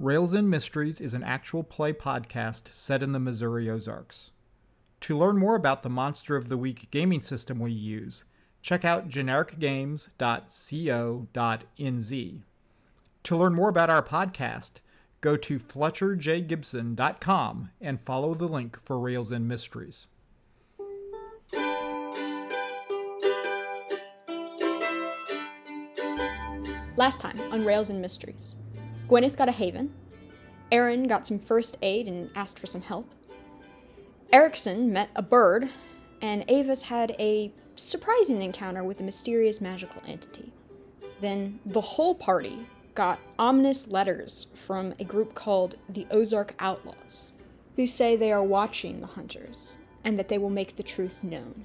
Rails and Mysteries is an actual play podcast set in the Missouri Ozarks. To learn more about the Monster of the Week gaming system we use, check out genericgames.co.nz. To learn more about our podcast, go to fletcherjgibson.com and follow the link for Rails and Mysteries. Last time on Rails and Mysteries, Gwyneth got a haven, Aaron got some first aid and asked for some help, Erickson met a bird, and Avis had a surprising encounter with a mysterious magical entity. Then the whole party got ominous letters from a group called the Ozark Outlaws, who say they are watching the hunters and that they will make the truth known.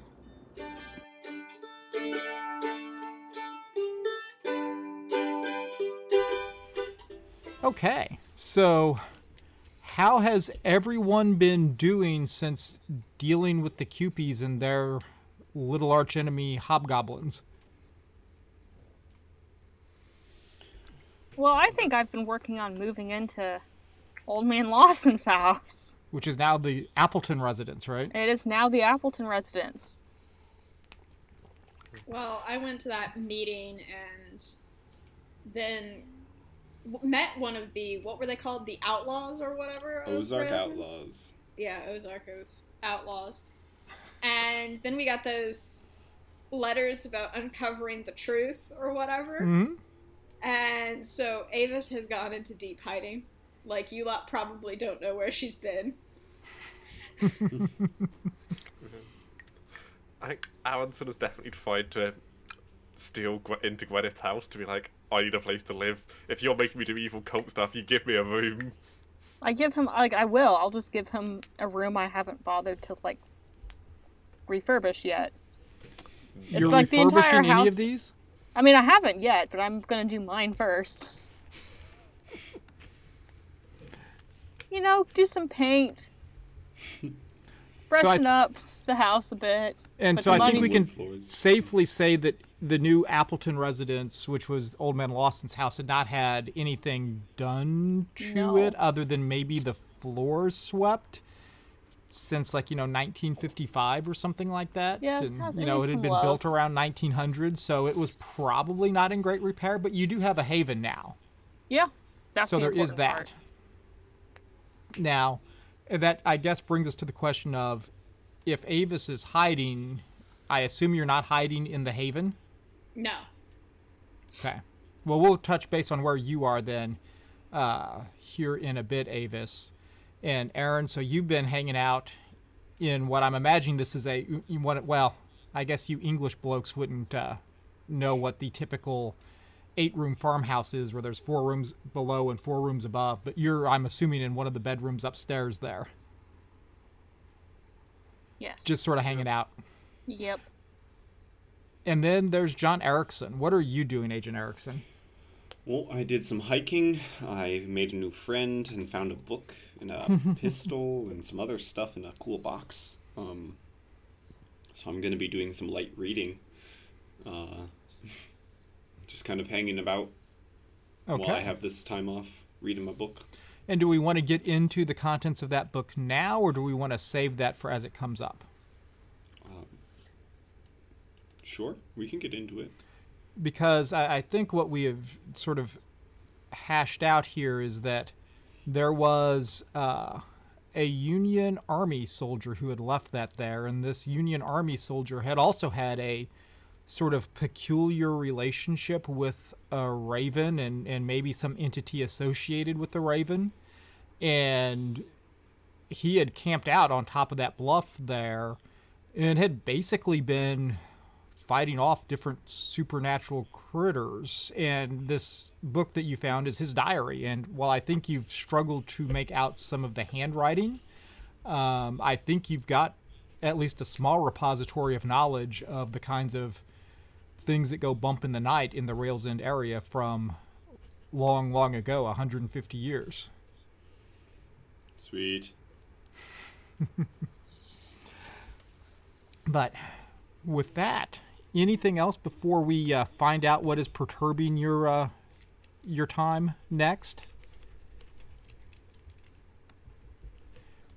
Okay, so how has everyone been doing since dealing with the Kewpies and their little archenemy hobgoblins? Well, I think I've been working on moving into Old Man Lawson's house. Which is now the Appleton residence, right? It is now the Appleton residence. Well, I went to that meeting and then w- met one of the what were they called? The outlaws or whatever. Ozark Railsden? Outlaws. Yeah, Ozark Outlaws. And then we got those letters about uncovering the truth or whatever. hmm And so Avis has gone into deep hiding. Like you lot probably don't know where she's been. I think Aronson has definitely tried to steal into Gwyneth's house to be like, I need a place to live. If you're making me do evil cult stuff, you give me a room. I give him like I will. I'll just give him a room I haven't bothered to like refurbish yet. It's You're like the entire refurbishing any house- of these? I mean, I haven't yet, but I'm gonna do mine first. You know, do some paint, So I- freshen up the house a bit. And But so the I think we can Wood floors. safely say that the new Appleton residence, which was Old Man Lawson's house, had not had anything done to No. it other than maybe the floors swept since like you know 1955 or something like that. Yeah, it and you know it had been love. built around 1900, so it was probably not in great repair. But you do have a haven now. Yeah, that's so the there is that. part. Now, that I guess brings us to the question of if Avis is hiding, I assume you're not hiding in the haven. No. Okay. Well, we'll touch base on where you are then uh, here in a bit, Avis. And Aaron, so you've been hanging out in what I'm imagining this is a you- want well, I guess you English blokes wouldn't uh, know what the typical eight-room farmhouse is, where there's four rooms below and four rooms above. But you're, I'm assuming, in one of the bedrooms upstairs there, Yes. just sort of hanging out. Yep. And then there's John Erickson. What are you doing, Agent Erickson? Well, I did some hiking. I made a new friend and found a book and a pistol and some other stuff in a cool box. Um, so I'm going to be doing some light reading. Uh, just kind of hanging about Okay. while I have this time off, reading my book. And do we want to get into the contents of that book now, or do we want to save that for as it comes up? Sure, we can get into it. Because I, I think what we have sort of hashed out here is that there was uh, a Union Army soldier who had left that there, and this Union Army soldier had also had a sort of peculiar relationship with a raven and, and maybe some entity associated with the raven. And he had camped out on top of that bluff there and had basically been fighting off different supernatural critters. And this book that you found is his diary. And while I think you've struggled to make out some of the handwriting, um, I think you've got at least a small repository of knowledge of the kinds of things that go bump in the night in the Rails End area from long, long ago, 150 years. Sweet. But with that, anything else before we uh, find out what is perturbing your uh, your time next?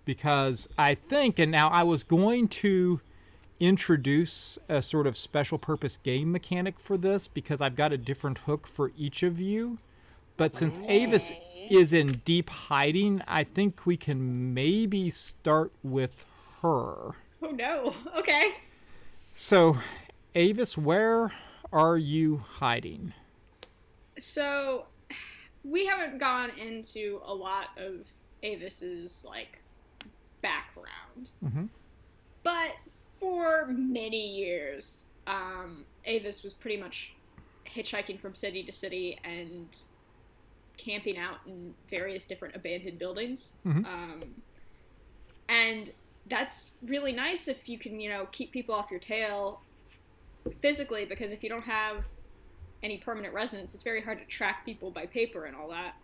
because I think, and now I was going to introduce a sort of special purpose game mechanic for this because I've got a different hook for each of you. But since Avis is in deep hiding, I think we can maybe start with her. Oh no. Okay. So, Avis, where are you hiding? So, we haven't gone into a lot of Avis's like background, Mhm. but for many years, um, Avis was pretty much hitchhiking from city to city and camping out in various different abandoned buildings. Mhm. Um, and that's really nice if you can, you know, keep people off your tail physically, because if you don't have any permanent residence, it's very hard to track people by paper and all that.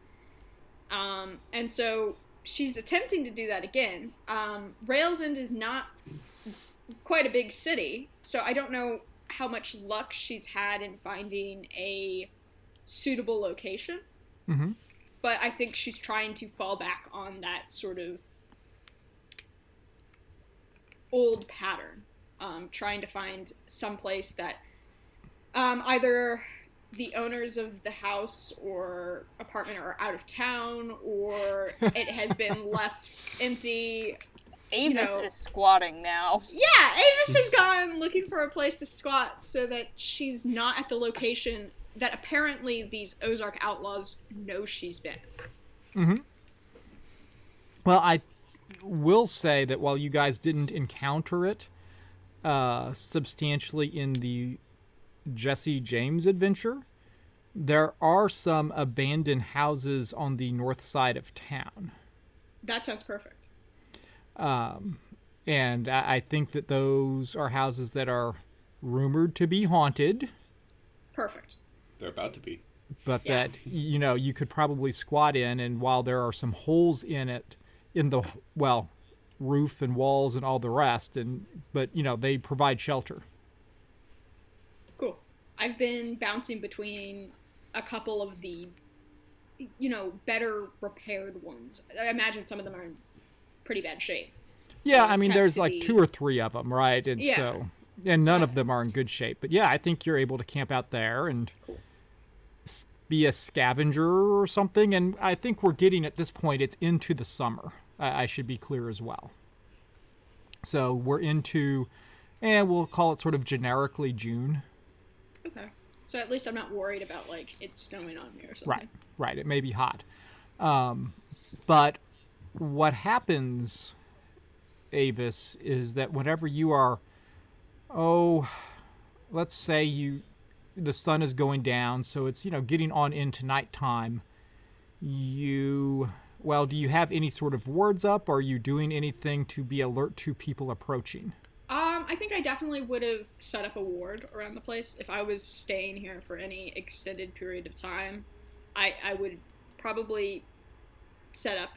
Um, and so she's attempting to do that again. Um, Rails End is not quite a big city, so I don't know how much luck she's had in finding a suitable location. Mm-hmm. But I think she's trying to fall back on that sort of old pattern, um, trying to find some place that um, either the owners of the house or apartment are out of town, or it has been left empty. Avis know- is squatting now. Yeah, Avis has gone looking for a place to squat so that she's not at the location that apparently these Ozark outlaws know she's been. Well, I will say that while you guys didn't encounter it uh, substantially in the Jesse James adventure, there are some abandoned houses on the north side of town. That sounds perfect. And I I think that those are houses that are rumored to be haunted, Perfect. They're about to be. but Yeah. that, you know, you could probably squat in. And while there are some holes in it, in the, well, roof and walls and all the rest, and, but, you know, they provide shelter. Cool. I've been bouncing between a couple of the, you know, better repaired ones. I imagine some of them are in pretty bad shape. Yeah, So I mean, there's like be- two or three of them, right? And Yeah. so, and none of them are in good shape. But yeah, I think you're able to camp out there and Cool. be a scavenger or something. And I think we're getting at this point, it's into the summer. I, I should be clear as well. So we're into, and we'll call it sort of generically June. Okay. So at least I'm not worried about like it snowing on me or something. Right, right. It may be hot. Um, but what happens, Avis, is that whenever you are, oh, let's say you, the sun is going down, so it's, you know, getting on into nighttime, you, well, do you have any sort of wards up? Are you doing anything to be alert to people approaching? Um, I think I definitely would have set up a ward around the place if I was staying here for any extended period of time. I I would probably set up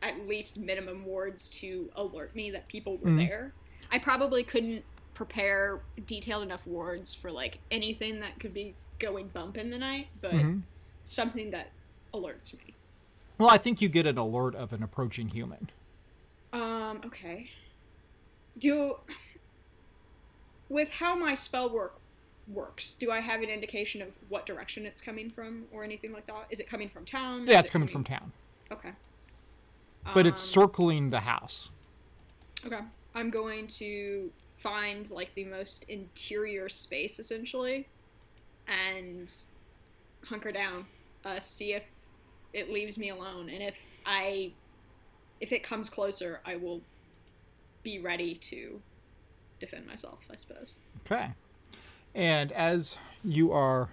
at least minimum wards to alert me that people were Mhm. there. I probably couldn't prepare detailed enough wards for like anything that could be going bump in the night, but Mhm. something that alerts me. Well, I think you get an alert of an approaching human. Um, okay. Do with how my spell work works, do I have an indication of what direction it's coming from or anything like that? Is it coming from town? Yeah, Is it's it coming from town, Okay. but it's Um, circling the house. Okay. I'm going to find like the most interior space essentially and hunker down. Uh, see if it leaves me alone and if I if it comes closer, I will be ready to defend myself, I suppose. Okay. And as you are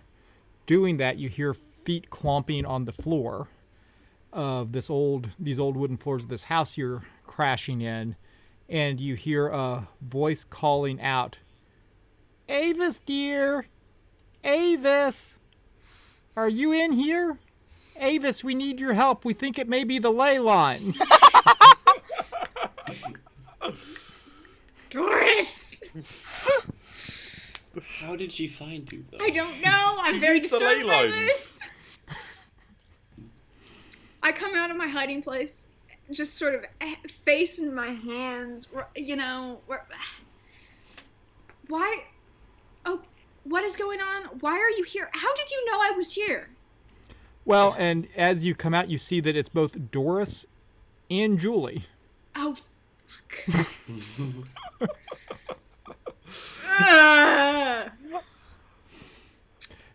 doing that, you hear feet clomping on the floor of this old these old wooden floors of this house you're crashing in, and you hear a voice calling out, "Avis, dear, Avis, are you in here? Avis, we need your help. We think it may be the ley lines." Doris! How did she find you, though? I don't know. I'm You very used the disturbed ley by lines. this. I come out of my hiding place just sort of eh, face in my hands. You know, where- why? Oh, what is going on? Why are you here? How did you know I was here? Well, and as you come out, you see that it's both Doris and Julie. Oh, fuck. Ah.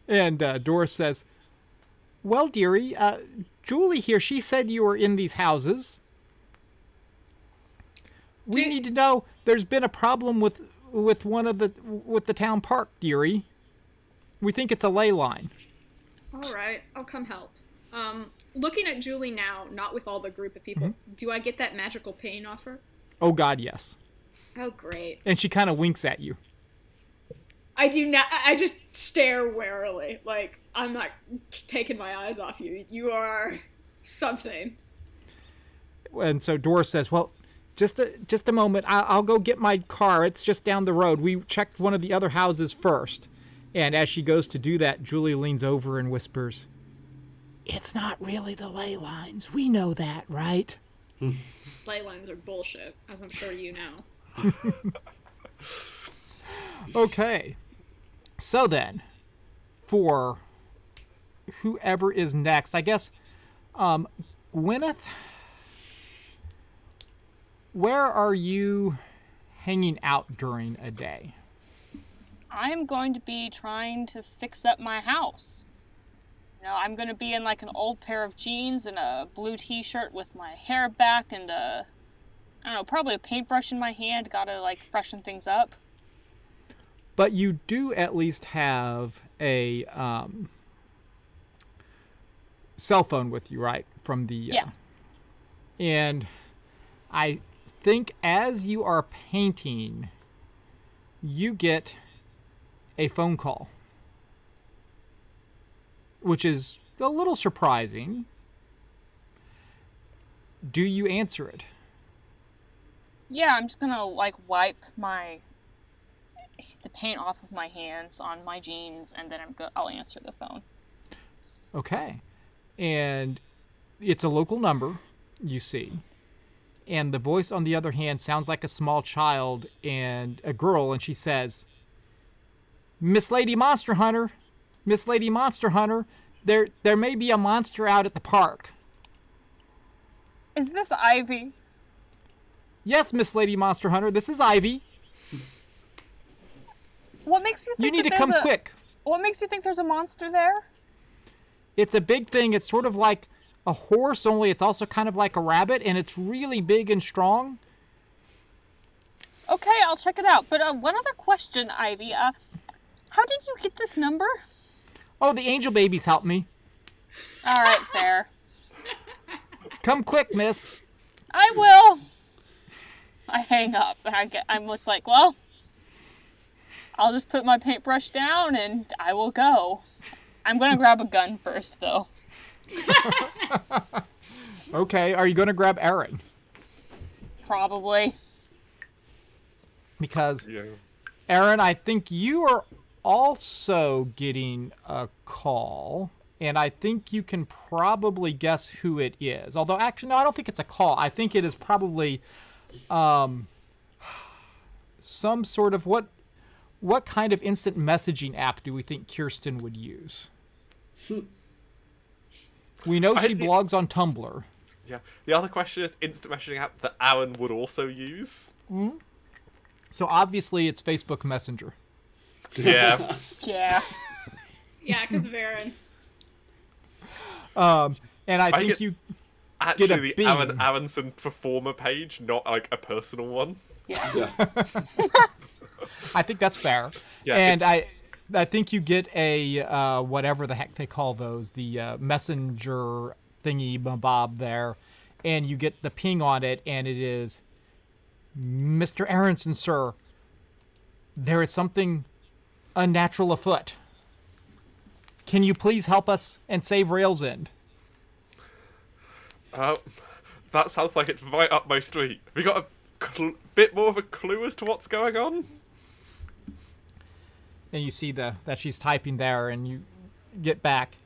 And uh, Doris says, Well, dearie, uh, Julie here, she said you were in these houses. We Do- need to know there's been a problem with with one of the with the town park, dearie. We think it's a ley line. All right, I'll come help. Um, looking at Julie now, not with all the group of people, do I get that magical pain off her? Oh God, yes. Oh, great. And she kind of winks at you. I do not. I I just stare warily, like I'm not taking my eyes off you. You are something. And so Doris says, "Well, just a just a moment. I- I'll go get my car. It's just down the road. We checked one of the other houses first. And as she goes to do that, Julie leans over and whispers, "It's not really the ley lines. We know that, right?" Ley lines are bullshit, as I'm sure you know. Okay. So then, for whoever is next, I guess, um, Gwyneth, where are you hanging out during a day? I'm going to be trying to fix up my house. You know, I'm going to be in like an old pair of jeans and a blue t-shirt with my hair back and a I don't know, probably a paintbrush in my hand, got to like freshen things up. But you do at least have a um, cell phone with you, right? From the uh, Yeah. And I think as you are painting, you get a phone call, which is a little surprising. Do you answer it? Yeah, I'm just to like wipe my the paint off of my hands on my jeans and then I'm go- I'll answer the phone. Okay. And it's a local number, you see. And the voice, on the other hand, sounds like a small child and a girl, and she says, Miss Lady Monster Hunter, Miss Lady Monster Hunter, there there may be a monster out at the park. Is this Ivy? Yes, Miss Lady Monster Hunter, this is Ivy. What makes you think You need to come a- quick. What makes you think there's a monster there? It's a big thing. It's sort of like a horse, only it's also kind of like a rabbit, and it's really big and strong. Okay, I'll check it out. But uh, one other question, Ivy. Uh, how did you get this number? Oh, the angel babies help me. All right, fair. Come quick, miss. I will. I hang up and I get. I'm just like, well, I'll just put my paintbrush down and I will go. I'm gonna grab a gun first, though. Okay, are you going to grab Aaron? Probably. Because Yeah. Aaron, I think you are also getting a call, and I think you can probably guess who it is. Although, actually, no, I don't think it's a call. I think it is probably um, some sort of what what kind of instant messaging app do we think Kirsten would use? We know she think- blogs on Tumblr. Yeah. The other question is instant messaging app that Aaron would also use. So obviously it's Facebook Messenger. Yeah. Yeah. Yeah, because of Aaron. Um, and I I think get- you Actually, Get a the beam. Aaron Aronson performer page, not like a personal one. Yeah. Yeah. I think that's fair. Yeah, and I, I think you get a uh, whatever the heck they call those, the uh, messenger thingy bob there, and you get the ping on it, and it is, Mr. Aronson, sir. There is something unnatural afoot. Can you please help us and save Rails End? Uh, that sounds like it's right up my street. Have you got a cl- bit more of a clue as to what's going on? and you see the that she's typing there and you get back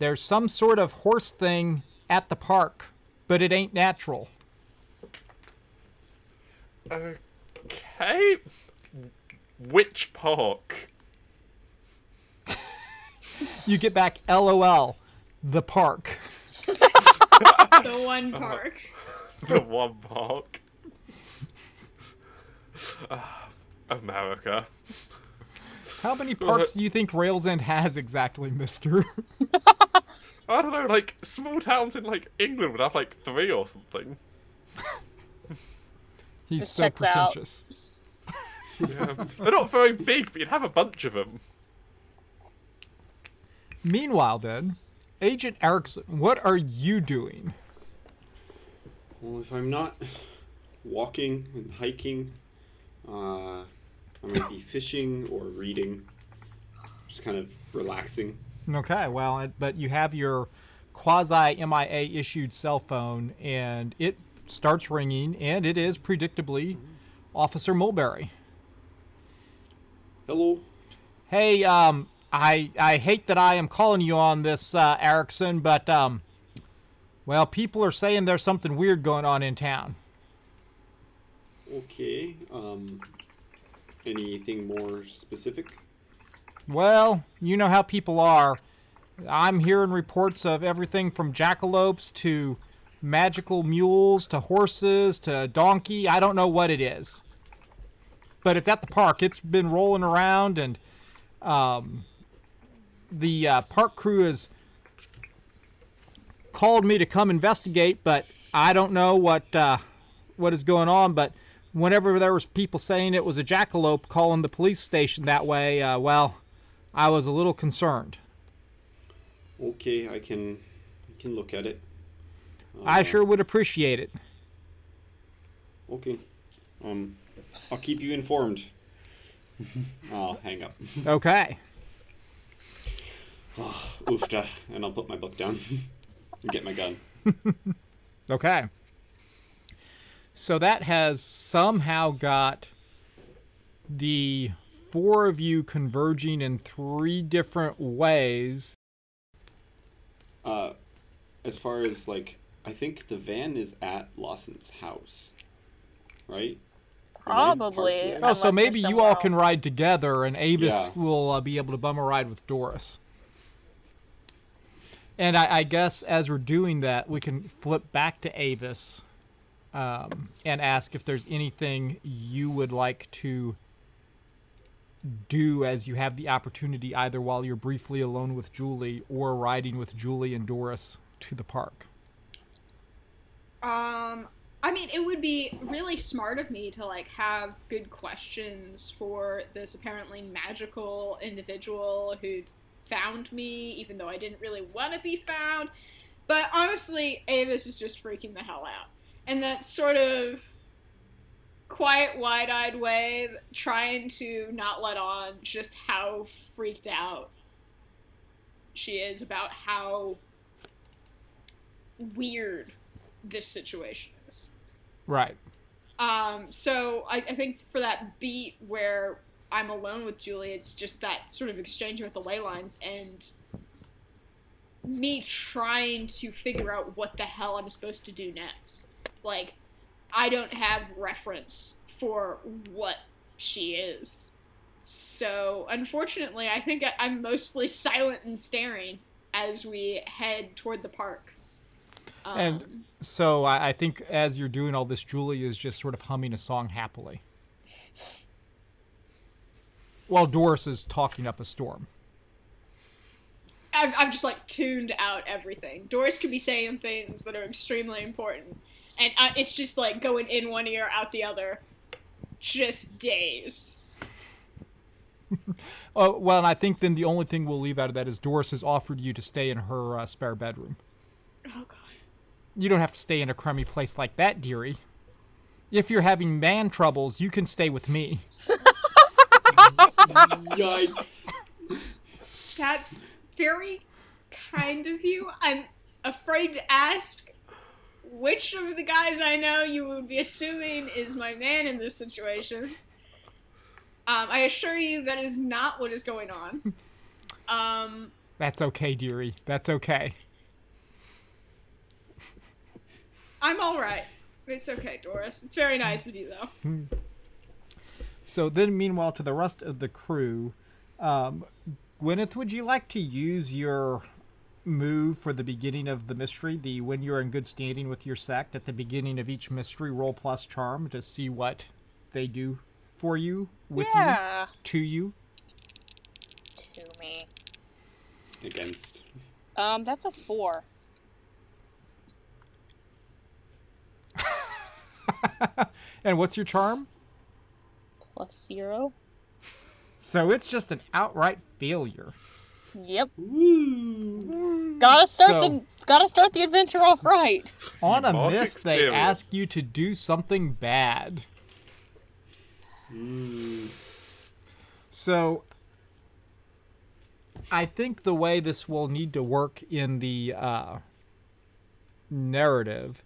there's some sort of horse thing at the park but it ain't natural. Okay. Which park? You get back LOL, the park. The one park. The one park. Ah, America. How many parks do you think Rails End has exactly, mister? I don't know, like small towns in like England would have like three or something. He's This so pretentious. out. Pretentious. Yeah. They're not very big, but you'd have a bunch of them. Meanwhile, then, Agent Erickson, what are you doing? Well, if I'm not walking and hiking, uh, I might be fishing or reading. Just kind of relaxing. Okay, well, it- but you have your quasi MIA issued cell phone, and it starts ringing, and it is predictably Officer Mulberry. Hello. Hey, um, I I hate that I am calling you on this, uh, Erickson, but um, well, people are saying there's something weird going on in town. Okay. Um, anything more specific? Well, you know how people are. I'm hearing reports of everything from jackalopes to magical mules to horses to donkey. I don't know what it is. But it's at the park. It's been rolling around, and um, the uh, park crew has called me to come investigate, but I don't know what uh, what is going on. But whenever there was people saying it was a jackalope calling the police station that way, uh, well, I was a little concerned. Okay, I can, I can look at it. I Uh, sure would appreciate it. Okay. Um, I'll keep you informed. I'll hang up. Okay. Oofta, and I'll put my book down and get my gun. Okay. So that has somehow got the four of you converging in three different ways. Uh, as far as like, I think the van is at Lawson's house, right? Am I parked Probably. Oh, so maybe you all somewhere can ride together, and Avis Yeah. will uh, be able to bum a ride with Doris. And I, I guess as we're doing that, we can flip back to Avis um, and ask if there's anything you would like to do as you have the opportunity, either while you're briefly alone with Julie or riding with Julie and Doris to the park. Um, I mean, it would be really smart of me to like have good questions for this apparently magical individual who found me, even though I didn't really want to be found. But honestly, Avis is just freaking the hell out, and that sort of quiet, wide-eyed way, trying to not let on just how freaked out she is about how weird this situation. Right. Um, so I, I think for that beat where I'm alone with Julie, it's just that sort of exchange with the ley lines and me trying to figure out what the hell I'm supposed to do next. Like, I don't have reference for what she is. So, unfortunately, I think I'm mostly silent and staring as we head toward the park. Um, And so I, I think as you're doing all this, Julie is just sort of humming a song happily. While Doris is talking up a storm. I've, I've just like tuned out everything. Doris could be saying things that are extremely important, and uh, it's just like going in one ear, out the other, just dazed. Oh, well, and I think then the only thing we'll leave out of that is Doris has offered you to stay in her uh, spare bedroom. Oh god. You don't have to stay in a crummy place like that, dearie. If you're having man troubles, you can stay with me. Yikes! That's very kind of you. I'm afraid to ask which of the guys I know you would be assuming is my man in this situation. Um, I assure you that is not what is going on. Um, That's okay, dearie. That's okay. I'm all right. It's okay, Doris. It's very nice of you, though. So then, meanwhile, to the rest of the crew, um, Gwyneth, would you like to use your move for the beginning of the mystery, the when you're in good standing with your sect at the beginning of each mystery, roll plus charm to see what they do for you, with yeah. you, to you? To me. Against. Um, that's a four. And what's your charm? Plus zero. So it's just an outright failure. Yep. Woo! Gotta start So- the gotta start the adventure off right. On a Mark miss, they experience. ask you to do something bad. So, I think the way this will need to work in the uh, narrative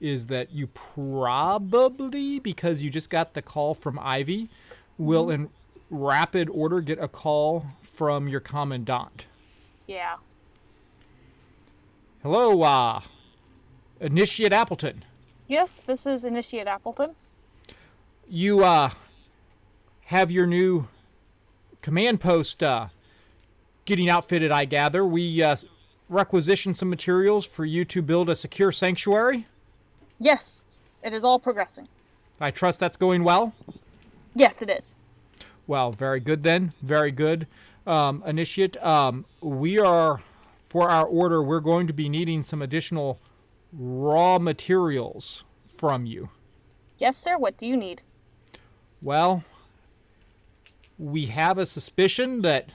is that you probably, because you just got the call from Ivy, will in rapid order get a call from your commandant. Yeah. Hello, uh, Initiate Appleton. Yes, this is Initiate Appleton. you uh have your new command post uh getting outfitted i gather we uh requisition some materials for you to build a secure sanctuary Yes, it is all progressing. i trust that's going well Yes, it is. well very good then very good um initiate um we are for our order we're going to be needing some additional raw materials from you Yes, sir. What do you need? Well, we have a suspicion that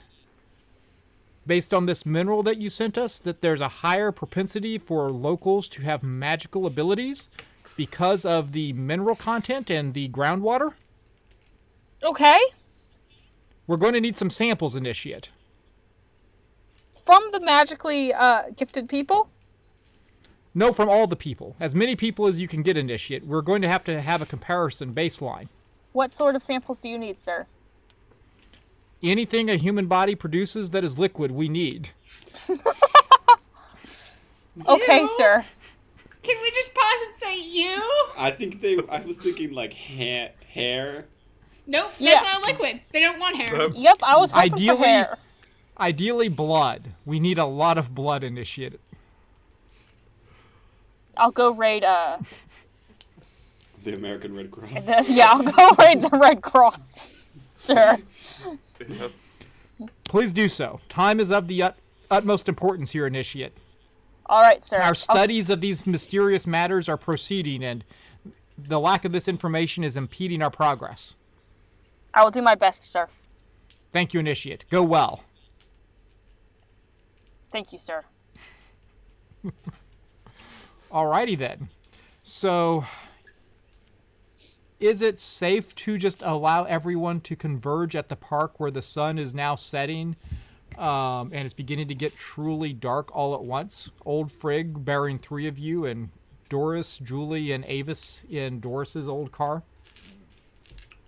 based on this mineral that you sent us that there's a higher propensity for locals to have magical abilities because of the mineral content and the groundwater. Okay. We're going to need some samples initiate. From the magically uh, gifted people. No from all the people. As many people as you can get initiate. We're going to have to have a comparison baseline. What sort of samples do you need, sir? Anything a human body produces that is liquid, we need. Okay, You? sir. Can we just pause and say you? I think they. I was thinking like ha- hair. Nope, Yeah. that's not liquid. They don't want hair. Yep, I was hoping Ideally- for hair. Ideally, blood. We need a lot of blood initiate. I'll go raid. Uh, The American Red Cross. the, yeah, I'll go raid the Red Cross. Sure. Yeah. Please do so. Time is of the ut- utmost importance here, Initiate. All right, sir. Our studies of these mysterious matters are proceeding, and the lack of this information is impeding our progress. I will do my best, sir. Thank you, Initiate. Go well. Thank you, sir. Alrighty then. So, is it safe to just allow everyone to converge at the park where the sun is now setting um, and it's beginning to get truly dark all at once? Old Frigg bearing three of you, and Doris, Julie, and Avis in Doris's old car.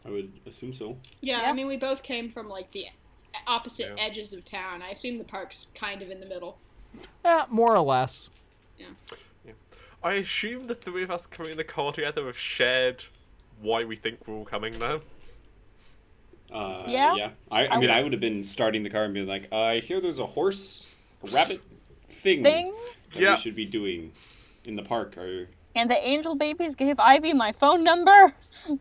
I would assume so. Yeah, Yeah. I mean, we both came from like the opposite Yeah. edges of town. I assume the park's kind of in the middle. Eh, more or less. Yeah. yeah. I assume the three of us coming in the car together have shared why we think we're all coming now. Uh, Yeah? Yeah. I, I, I mean, would- I would have been starting the car and being like, I hear there's a horse, a rabbit thing, Thing. that Yeah. we should be doing in the park. Or And the angel babies gave Ivy my phone number. oh,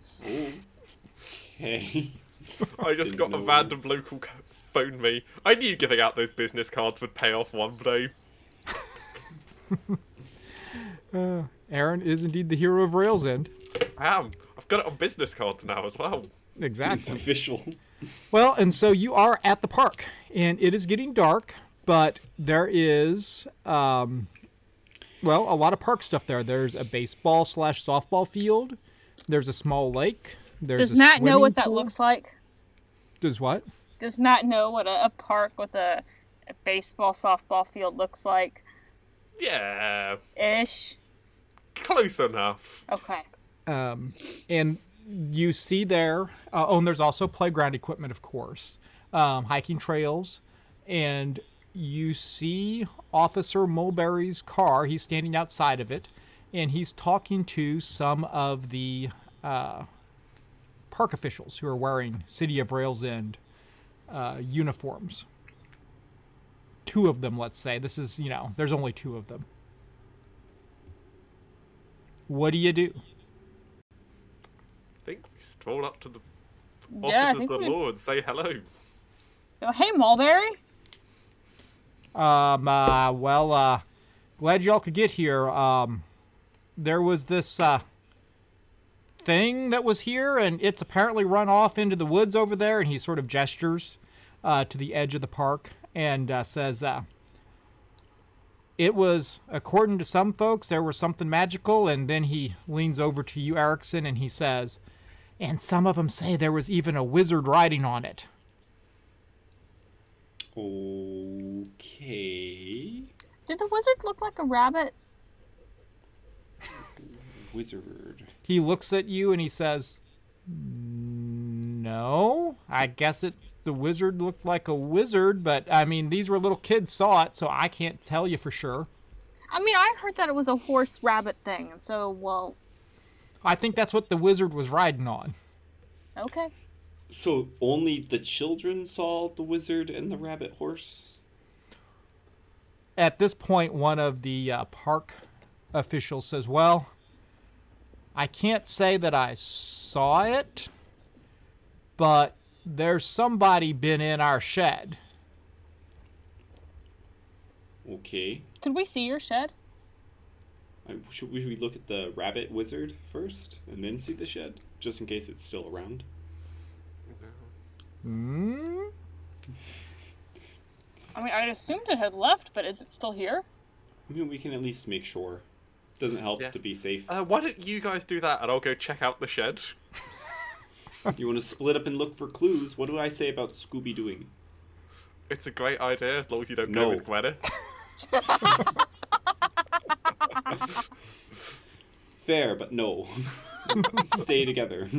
okay. I just Didn't got a know. random local c- phone me. I knew giving out those business cards would pay off one day. Aaron is indeed the hero of Rails End. I am. I've got it on business cards now as well. it's Exactly. official. Well, and so you are at the park, and it is getting dark, but there is, um, well, a lot of park stuff there. There's a baseball slash softball field. There's a small lake. There's Does a Matt know swimming what that pool. looks like? Does what? Does Matt know what a, a park with a, a baseball softball field looks like? Yeah, Ish. close enough. Okay. Um, and you see there. Uh, oh, and there's also playground equipment, of course, um, hiking trails, and you see Officer Mulberry's car. He's standing outside of it, and he's talking to some of the uh, park officials who are wearing City of Rails End uh, uniforms. Two of them, let's say. This is, you know, there's only two of them. What do you do? I think we stroll up to the Yeah, office think of the we- Lord, say hello. Go, hey, Mulberry. Um, uh, well, uh, glad y'all could get here. Um, there was this, uh, thing that was here, and it's apparently run off into the woods over there, and he sort of gestures, uh, to the edge of the park and, uh, says, uh, it was, according to some folks, there was something magical, and then he leans over to you, Erickson, and he says, and some of them say there was even a wizard riding on it. Okay. Did the wizard look like a rabbit? Wizard. He looks at you and he says, "No, I guess it. The wizard looked like a wizard, but I mean, these were little kids saw it, so I can't tell you for sure. I mean, I heard that it was a horse rabbit thing, and so, well, I think that's what the wizard was riding on. okay. So only the children saw the wizard and the rabbit horse? At this point, one of the uh, park officials says, "Well, I can't say that I saw it, but there's somebody been in our shed." Okay. Could we see your shed? I, should we look at the rabbit wizard first and then see the shed? Just in case it's still around? Hmm. I mean, I'd assumed it had left, but is it still here? I mean, we can at least make sure. Doesn't help Yeah. to be safe. Uh, why don't you guys do that and I'll go check out the shed? you want to split up and look for clues? What do I say about Scooby doing? It's a great idea as long as you don't No. go with Gwyneth. Fair, but no. Stay together.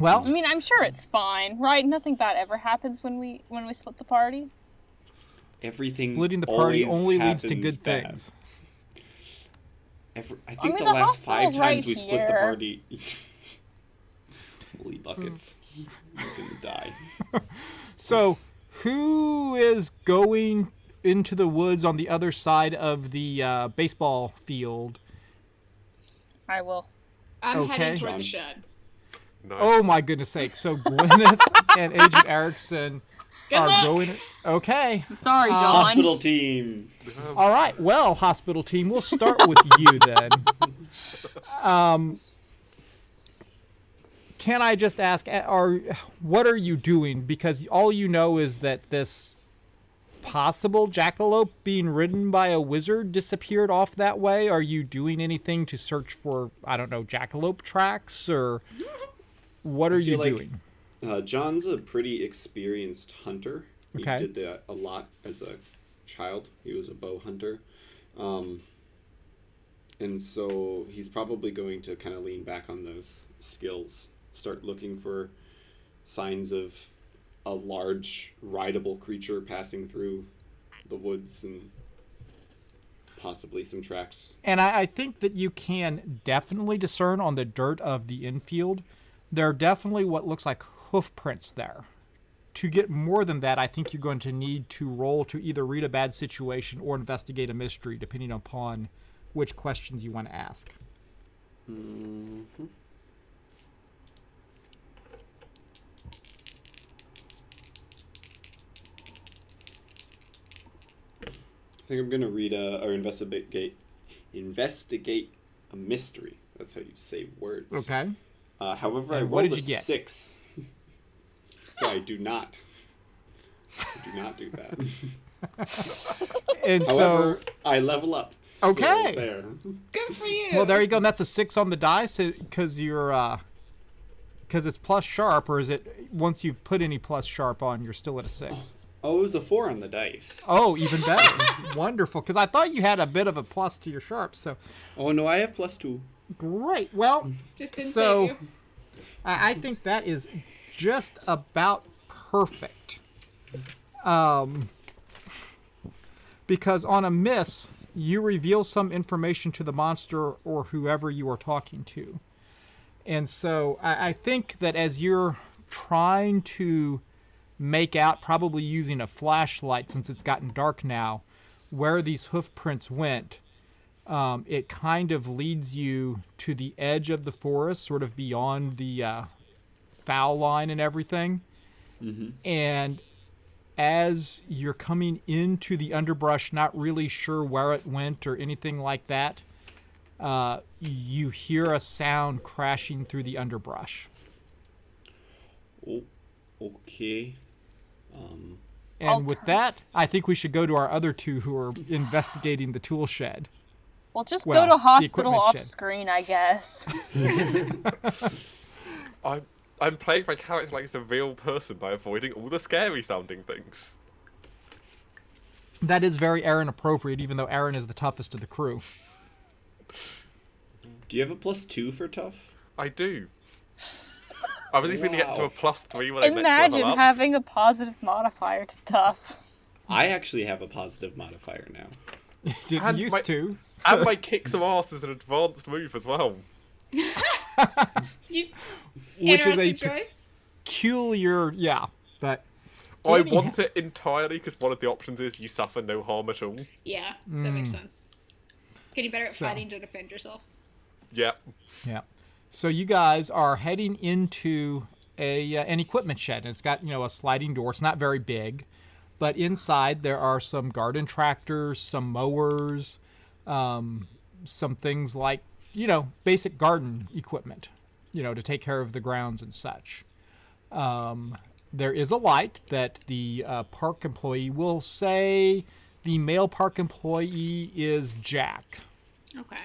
Well, I mean, I'm sure it's fine, right? Nothing bad ever happens when we when we split the party. Everything. splitting the party only leads to good bad. things. Every, I think mean, the the last five hospital's right times we split the party. Holy buckets. Hmm. You're gonna die. So, who is going into the woods on the other side of the uh, baseball field? I will. I'm Okay. heading toward the shed. Nice. Oh my goodness sake! So Gwyneth and Agent Erickson Good are luck. going. Okay. Sorry, Uh, John. Hospital team. All right. Well, hospital team, we'll start with you then. Um, can I just ask, a- are what are you doing? Because all you know is that this possible jackalope being ridden by a wizard disappeared off that way. Are you doing anything to search for, I don't know, jackalope tracks or what are you like- doing? Uh, John's a pretty experienced hunter. He Okay. did that a lot as a child. He was a bow hunter. Um, and so he's probably going to kind of lean back on those skills. Start looking for signs of a large rideable creature passing through the woods and possibly some tracks. And I, I think that you can definitely discern on the dirt of the infield. There are definitely what looks like hoof prints there. To get more than that, I think you're going to need to roll to either read a bad situation or investigate a mystery, depending upon which questions you want to ask. Mhm. Think I'm gonna read a, or investigate investigate a mystery. That's how you say words. Okay. Uh, however, I And what rolled did a you get? six, so I do not. I do not do that. And However, so, I level up. So Okay. there. Good for you. well, there you go. And that's a six on the dice because you're, uh, because it's plus sharp, or is it once you've put any plus sharp on, you're still at a six? Oh, it was a four on the dice. Oh, even better. Wonderful. Because I thought you had a bit of a plus to your sharp. So Oh no, I have plus two. great. Well, Just didn't so you. I, I think that is just about perfect. Um, because on a miss, you reveal some information to the monster or whoever you are talking to. And so I, I think that as you're trying to make out, probably using a flashlight since it's gotten dark now, where these hoof prints went, um, it kind of leads you to the edge of the forest, sort of beyond the uh, foul line and everything. And as you're coming into the underbrush, not really sure where it went or anything like that, uh, you hear a sound crashing through the underbrush. Oh, okay. Um, And with Okay. that, I think we should go to our other two who are investigating the tool shed. Well, just Well, go to the hospital equipment off shed. screen, I guess. I'm I'm playing my character like it's a real person by avoiding all the scary sounding things. That is very Aaron appropriate, even though Aaron is the toughest of the crew. do you have a plus two for tough? I do. I was even gonna get to a plus three when I next Imagine having a positive modifier to tough. I actually have a positive modifier now. Didn't And used my- to. and my kick some ass is an advanced move as well. You, Which is a interesting choice. peculiar, yeah. But I Anyhow- want it entirely because one of the options is you suffer no harm at all. Yeah, that makes hmm. sense. Getting better at So- fighting to defend yourself. Yeah. Yeah. So you guys are heading into a uh, an equipment shed, and it's got you know a sliding door. It's not very big, but inside there are some garden tractors, some mowers, um, some things like you know basic garden equipment, you know to take care of the grounds and such. Um, there is a light that the uh, park employee will say the male park employee is Jack. Okay.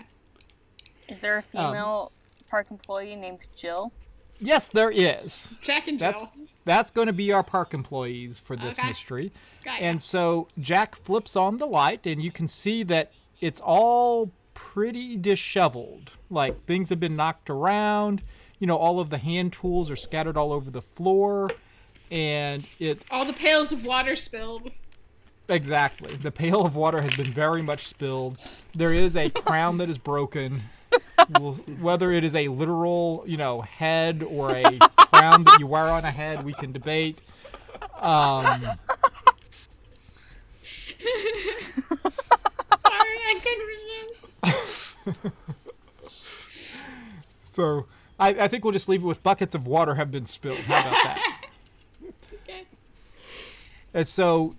Is there a Um, female park employee named Jill? Yes, there is. Jack and That's Jill. that's going to be our park employees for this Okay. mystery. Got ya. And so Jack flips on the light, and you can see that it's all pretty disheveled. Like things have been knocked around. You know, all of the hand tools are scattered all over the floor, and it All the pails of water spilled. exactly the pail of water has been very much spilled. There is a crown that is broken. Whether it is a literal, you know, head or a crown that you wear on a head, we can debate. Um, Sorry, I couldn't resist. So I, I think we'll just leave it with buckets of water have been spilled. How about that? Okay. and so,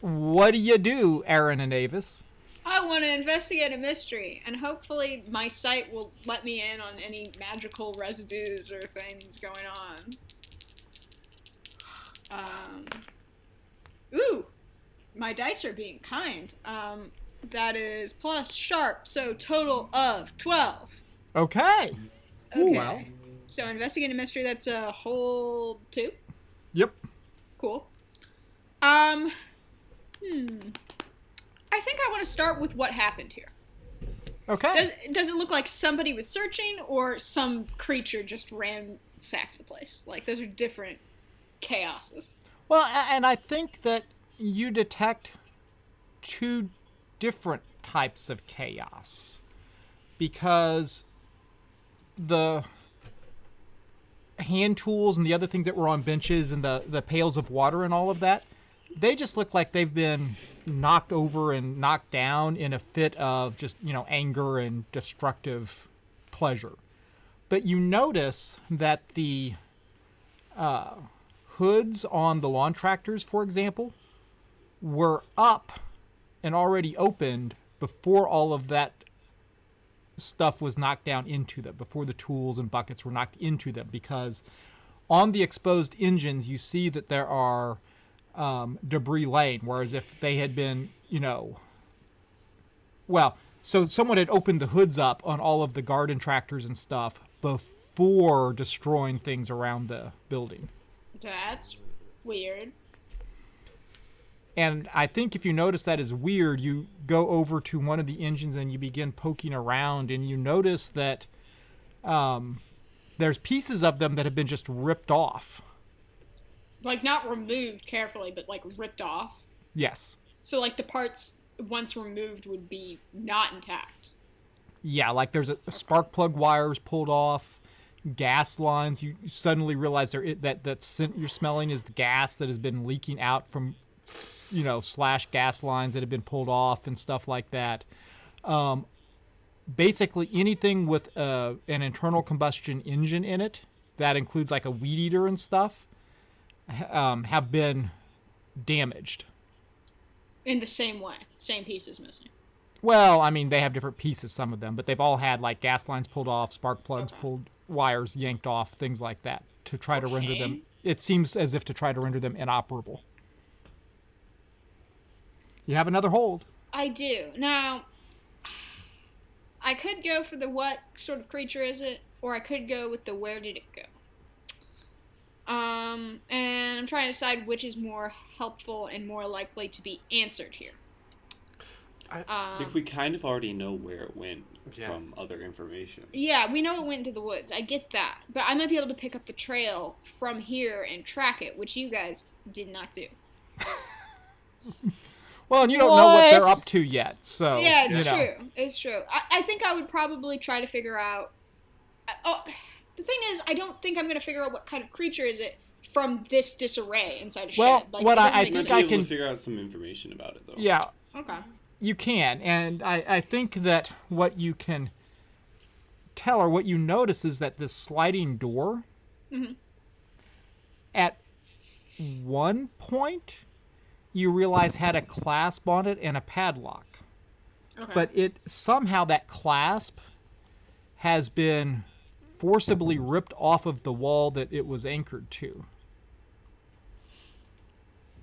what do you do, Aaron and Avis? I want to investigate a mystery, and hopefully my sight will let me in on any magical residues or things going on. Um, ooh, my dice are being kind. Um, that is plus sharp, so total of 12. Okay. Okay. well. So investigate a mystery, that's a whole two. Yep. Cool. Um, hmm. I think I want to start with what happened here. Okay. Does, does it look like somebody was searching or some creature just ransacked the place? Like, those are different chaoses. Well, and I think that you detect two different types of chaos because the hand tools and the other things that were on benches and the, the pails of water and all of that, they just look like they've been knocked over and knocked down in a fit of just, you know, anger and destructive pleasure. But you notice that the uh, hoods on the lawn tractors, for example, were up and already opened before all of that stuff was knocked down into them, before the tools and buckets were knocked into them, because on the exposed engines, you see that there are um, debris lane. whereas if they had been, you know, well, so someone had opened the hoods up on all of the garden tractors and stuff before destroying things around the building. That's weird. And I think if you notice that is weird, you go over to one of the engines and you begin poking around, and you notice that um, there's pieces of them that have been just ripped off. Like, not removed carefully, but, like, ripped off. Yes. So, like, the parts once removed would be not intact. Yeah, like there's a, spark plug wires pulled off, gas lines. You suddenly realize there that that scent you're smelling is the gas that has been leaking out from, you know, slash gas lines that have been pulled off and stuff like that. Um, basically, anything with uh, an internal combustion engine in it, that includes like a weed eater and stuff, um, have been damaged. In the same way, same pieces missing. Well, I mean, they have different pieces, some of them, but they've all had like gas lines pulled off, spark plugs Okay. pulled, wires yanked off, things like that to try to render them. It seems as if to try to render them inoperable. You have another hold. I do. Now, I could go for the what sort of creature is it, or I could go with the where did it go. Um, and I'm trying to decide which is more helpful and more likely to be answered here. I- I think Um, we kind of already know where it went Yeah. from other information. yeah, we know it went into the woods. I get that, but I might be able to pick up the trail from here and track it, which you guys did not do. Well, and you don't know what they're up to yet, so yeah, it's you know. true. It's true. I, I think I would probably try to figure out. uh, Oh, the thing is, I don't think I'm going to figure out what kind of creature is it from this disarray inside a Well, shed. Like, what I- I think I can- figure out some information about it though. Yeah. Okay. you can, and I, I think that what you can tell or what you notice is that this sliding door, Mhm. at one point, you realize had a clasp on it and a padlock. Okay. but it somehow that clasp has been forcibly ripped off of the wall that it was anchored to.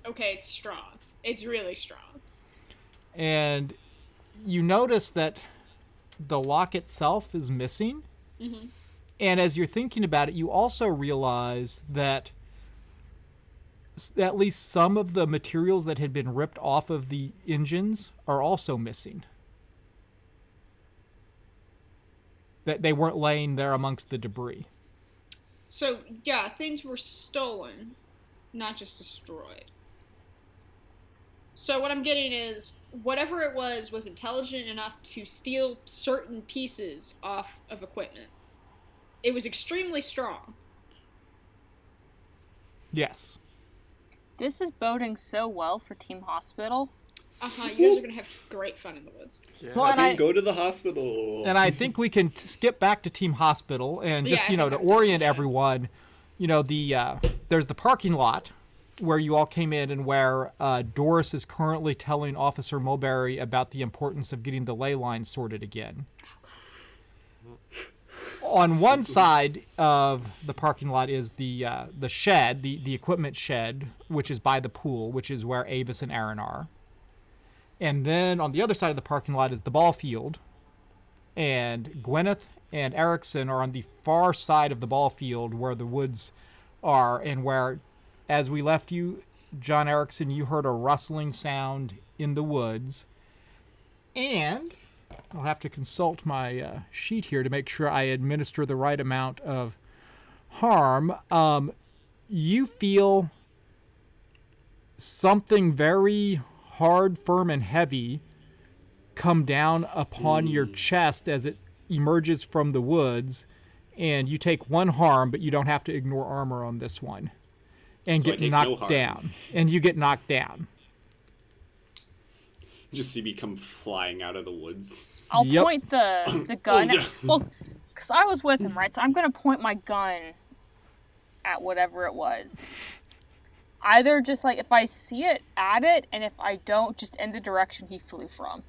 okay, it's strong. It's really strong. And you notice that the lock itself is missing. Mhm. And as you're thinking about it, you also realize that at least some of the materials that had been ripped off of the engines are also missing. That they weren't laying there amongst the debris. So yeah, things were stolen, not just destroyed. So what I'm getting is whatever it was was intelligent enough to steal certain pieces off of equipment. It was extremely strong. Yes. This is boding so well for Team Hospital. Uh huh. You guys are gonna have great fun in the woods. Yeah. Well, and I- go to the hospital. and I think we can skip back to Team Hospital and just I you know to orient everyone. You know the uh, there's the parking lot where you all came in and where uh, Doris is currently telling Officer Mulberry about the importance of getting the ley lines sorted again. On one side of the parking lot is the uh, the shed, the the equipment shed, which is by the pool, which is where Avis and Aaron are. And then on the other side of the parking lot is the ball field, and Gwyneth and Erickson are on the far side of the ball field where the woods are, and where, as we left you, John Erickson, you heard a rustling sound in the woods. And I'll have to consult my uh, sheet here to make sure I administer the right amount of harm. Um, you feel something very hard, firm, and heavy come down upon your hmm. chest as it emerges from the woods, and you take one harm, but you don't have to ignore armor on this one, and So get take no knocked down. And you get knocked down. Just see me come flying out of the woods. I'll Yep. point the the oh, gun. yeah. Well, because I was with him, right? So I'm gonna point my gun at whatever it was. Either just like if I see it, at it, and if I don't, just in the direction he flew from.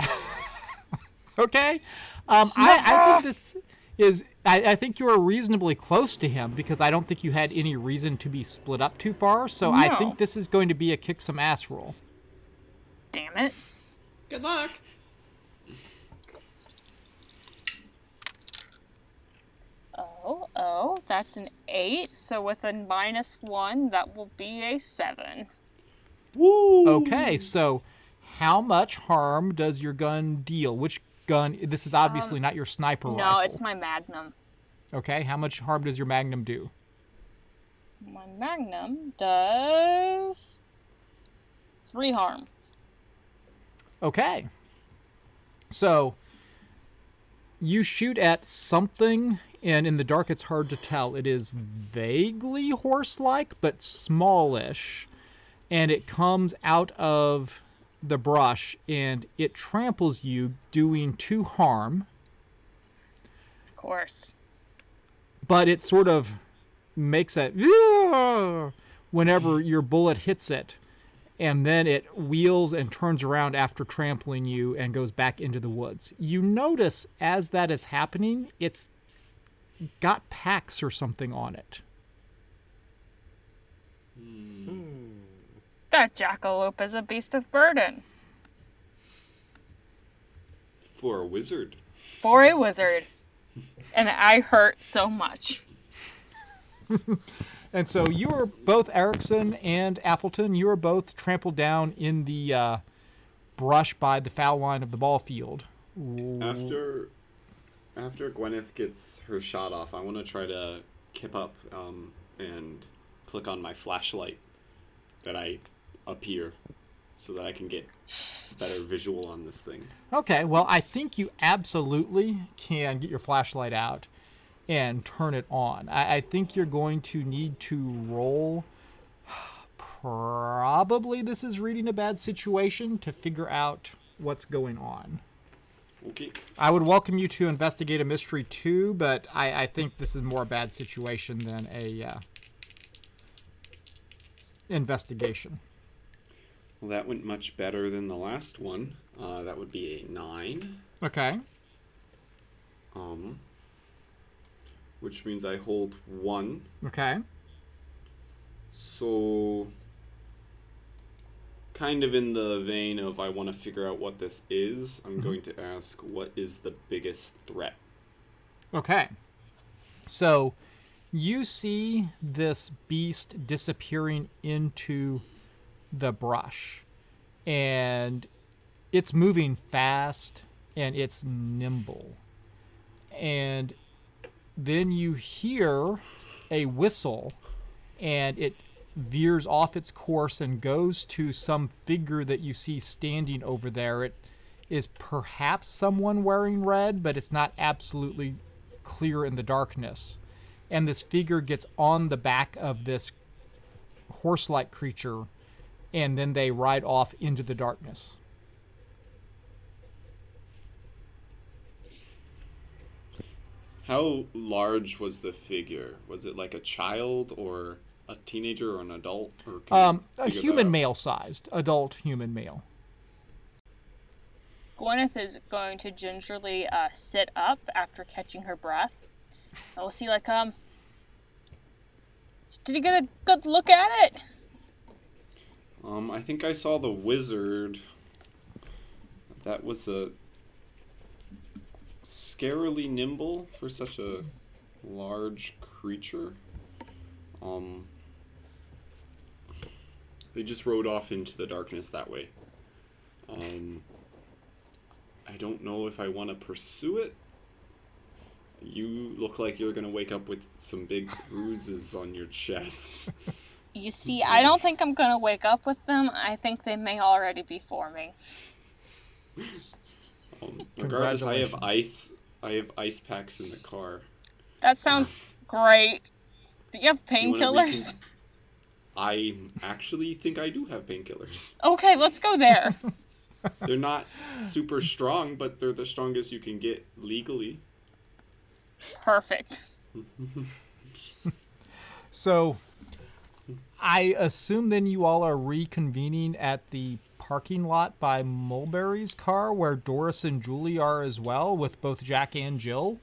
Okay. Um, I, I think this is. I, I think you are reasonably close to him because I don't think you had any reason to be split up too far. So I think this is going to be a kick some ass roll. Damn it! Good luck. Oh, that's an eight. So with a minus one, that will be a seven. Woo! Okay. So how much harm does your gun deal? Which gun? This is obviously um, not your sniper No, rifle. it's my magnum. Okay. How much harm does your magnum do? My magnum does three harm. Okay. So you shoot at something, and in the dark, it's hard to tell. It is vaguely horse like, but smallish. And it comes out of the brush and it tramples you, doing two harm. Of course. But it sort of makes a whenever your bullet hits it and then it wheels and turns around after trampling you and goes back into the woods. You notice as that is happening, it's got packs or something on it. That jackalope is a beast of burden. For a wizard. For a wizard. And I hurt so much. And so you are both Erickson and Appleton. You are both trampled down in the uh, brush by the foul line of the ball field. After after Gwyneth gets her shot off, I want to try to kip up um, and click on my flashlight that I appear so that I can get better visual on this thing. Okay, well, I think you absolutely can get your flashlight out and turn it on. I, I think you're going to need to roll. Probably this is reading a bad situation to figure out what's going on. Okay. I would welcome you to investigate a mystery too, but I, I think this is more a bad situation than a uh, investigation. Well, that went much better than the last one. Uh, that would be a nine. Okay. Um, which means I hold one. Okay. So, kind of in the vein of I want to figure out what this is, I'm mm-hmm. going to ask what is the biggest threat? Okay. So you see this beast disappearing into the brush. And it's moving fast and it's nimble. And then you hear a whistle and it veers off its course and goes to some figure that you see standing over there. It is perhaps someone wearing red, but it's not absolutely clear in the darkness. And this figure gets on the back of this horse like creature, and then they ride off into the darkness. How large was the figure? Was it like a child or a teenager or an adult? Or can you Um, a human male sized, adult human male. Gwyneth is going to gingerly uh, sit up after catching her breath. And we'll see, like, um. Did you get a good look at it? Um, I think I saw the wizard. That was a scarily nimble for such a large creature. Um, they just rode off into the darkness that way. Um, I don't know if I want to pursue it. You look like you're gonna wake up with some big bruises on your chest. You see, I don't think I'm gonna wake up with them. I think they may already be forming. Um, regardless, I have ice. I have ice packs in the car. That sounds great. Do you have Do you painkillers? Recon- I actually think I do have painkillers. Okay, let's go there. They're not super strong, but they're the strongest you can get legally. Perfect. So I assume then you all are reconvening at the parking lot by Mulberry's car where Doris and Julie are as well with both Jack and Jill.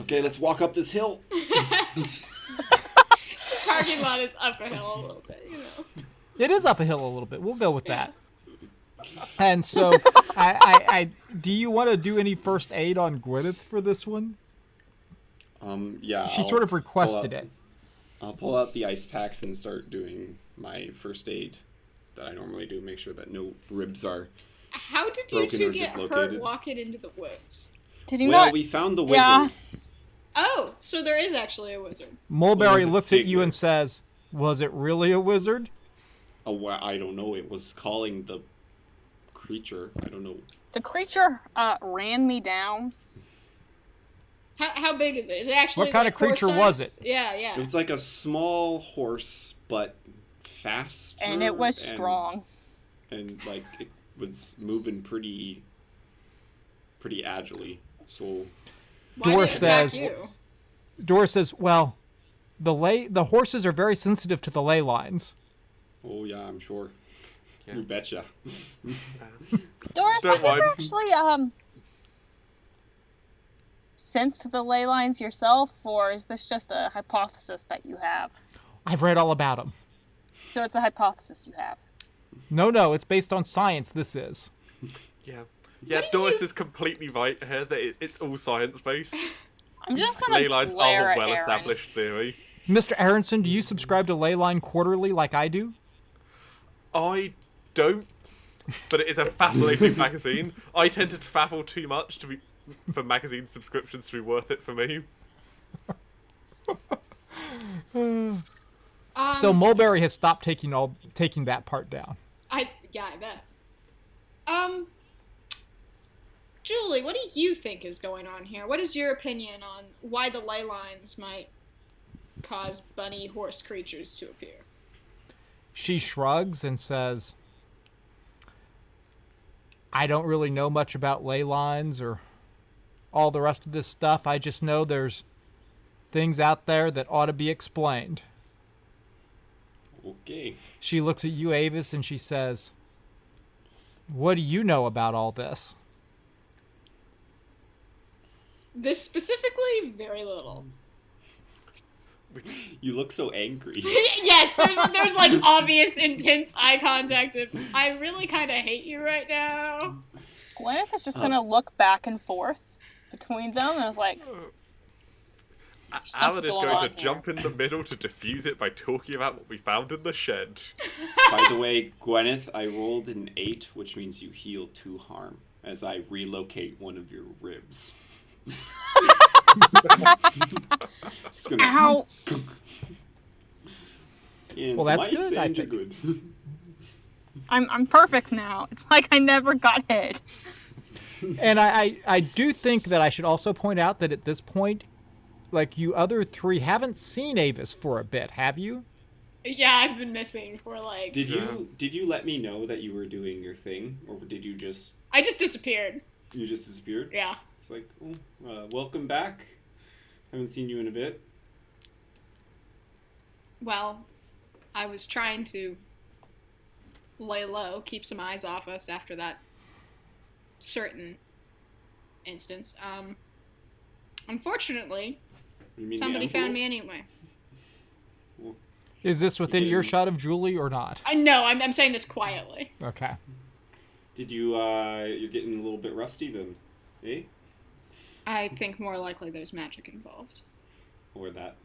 Okay, let's walk up this hill. Parking lot is up a hill a little bit, you know. It is up a hill a little bit. We'll go with that. And so, I, I, I, do you want to do any first aid on Gwyneth for this one? Um, yeah. She I'll sort of requested out- it. I'll pull out the ice packs and start doing my first aid that I normally do. Make sure that no ribs are. How did you two or get hurt walking into the woods? Did you well, not? we found the wizard. Yeah. Oh, so there is actually a wizard. Mulberry Well, looks at you and says, Was it really a wizard? Oh, well, I don't know. It was calling the creature. I don't know. The creature uh, ran me down. How, how big is it? Is it actually What kind like of creature was it? Yeah, yeah. It was like a small horse, but fast. And it was strong. And like it was moving pretty, pretty agilely. So Why Doris did it attack says- you? Doris says, "Well, the lay the horses are very sensitive to the ley lines." Oh yeah, I'm sure. Yeah. You betcha. Doris, have you actually um sensed the ley lines yourself, or is this just a hypothesis that you have? I've read all about them. So it's a hypothesis you have. No, no, it's based on science. This is. Yeah. Yeah, Doris is completely right here that it, it's all science based. I'm just gonna Ley lines glare are a well established theory. Mr. Aronson, do you subscribe to Leyline quarterly like I do? I don't, but it is a fascinating magazine. I tend to travel too much to be for magazine subscriptions to be worth it for me. Um, so Mulberry has stopped taking all taking that part down. I yeah, I bet. Um, Julie, what do you think is going on here? What is your opinion on why the ley lines might cause bunny horse creatures to appear? She shrugs and says, I don't really know much about ley lines or all the rest of this stuff. I just know there's things out there that ought to be explained. Okay. She looks at you, Avis, and she says, What do you know about all this? This specifically, very little. You look so angry. yes, there's there's like obvious intense eye contact. Of, I really kind of hate you right now. Gwyneth is just Uh. gonna look back and forth between them and is like, A- Alan is going going to here. jump in the middle to diffuse it by talking about what we found in the shed. By the way, Gwyneth, I rolled an eight, which means you heal two harm as I relocate one of your ribs. Just "Ow!" And Well, that's good, I think. Good. I'm I'm perfect now. It's like I never got hit. And I, I, I do think that I should also point out that at this point, like you other three haven't seen Avis for a bit, have you? Yeah, I've been missing for like. Did you did you let me know that you were doing your thing, or did you just I just disappeared. you just disappeared? Yeah. It's like, oh, uh, welcome back. Haven't seen you in a bit. Well, I was trying to lay low, keep some eyes off us after that certain instance. Um, unfortunately, You mean the somebody found me anyway. Is this within didn't- earshot of Julie or not? I know. I'm, I'm saying this quietly. Okay. Did you? uh You're getting a little bit rusty then, eh? I think more likely there's magic involved. Or that?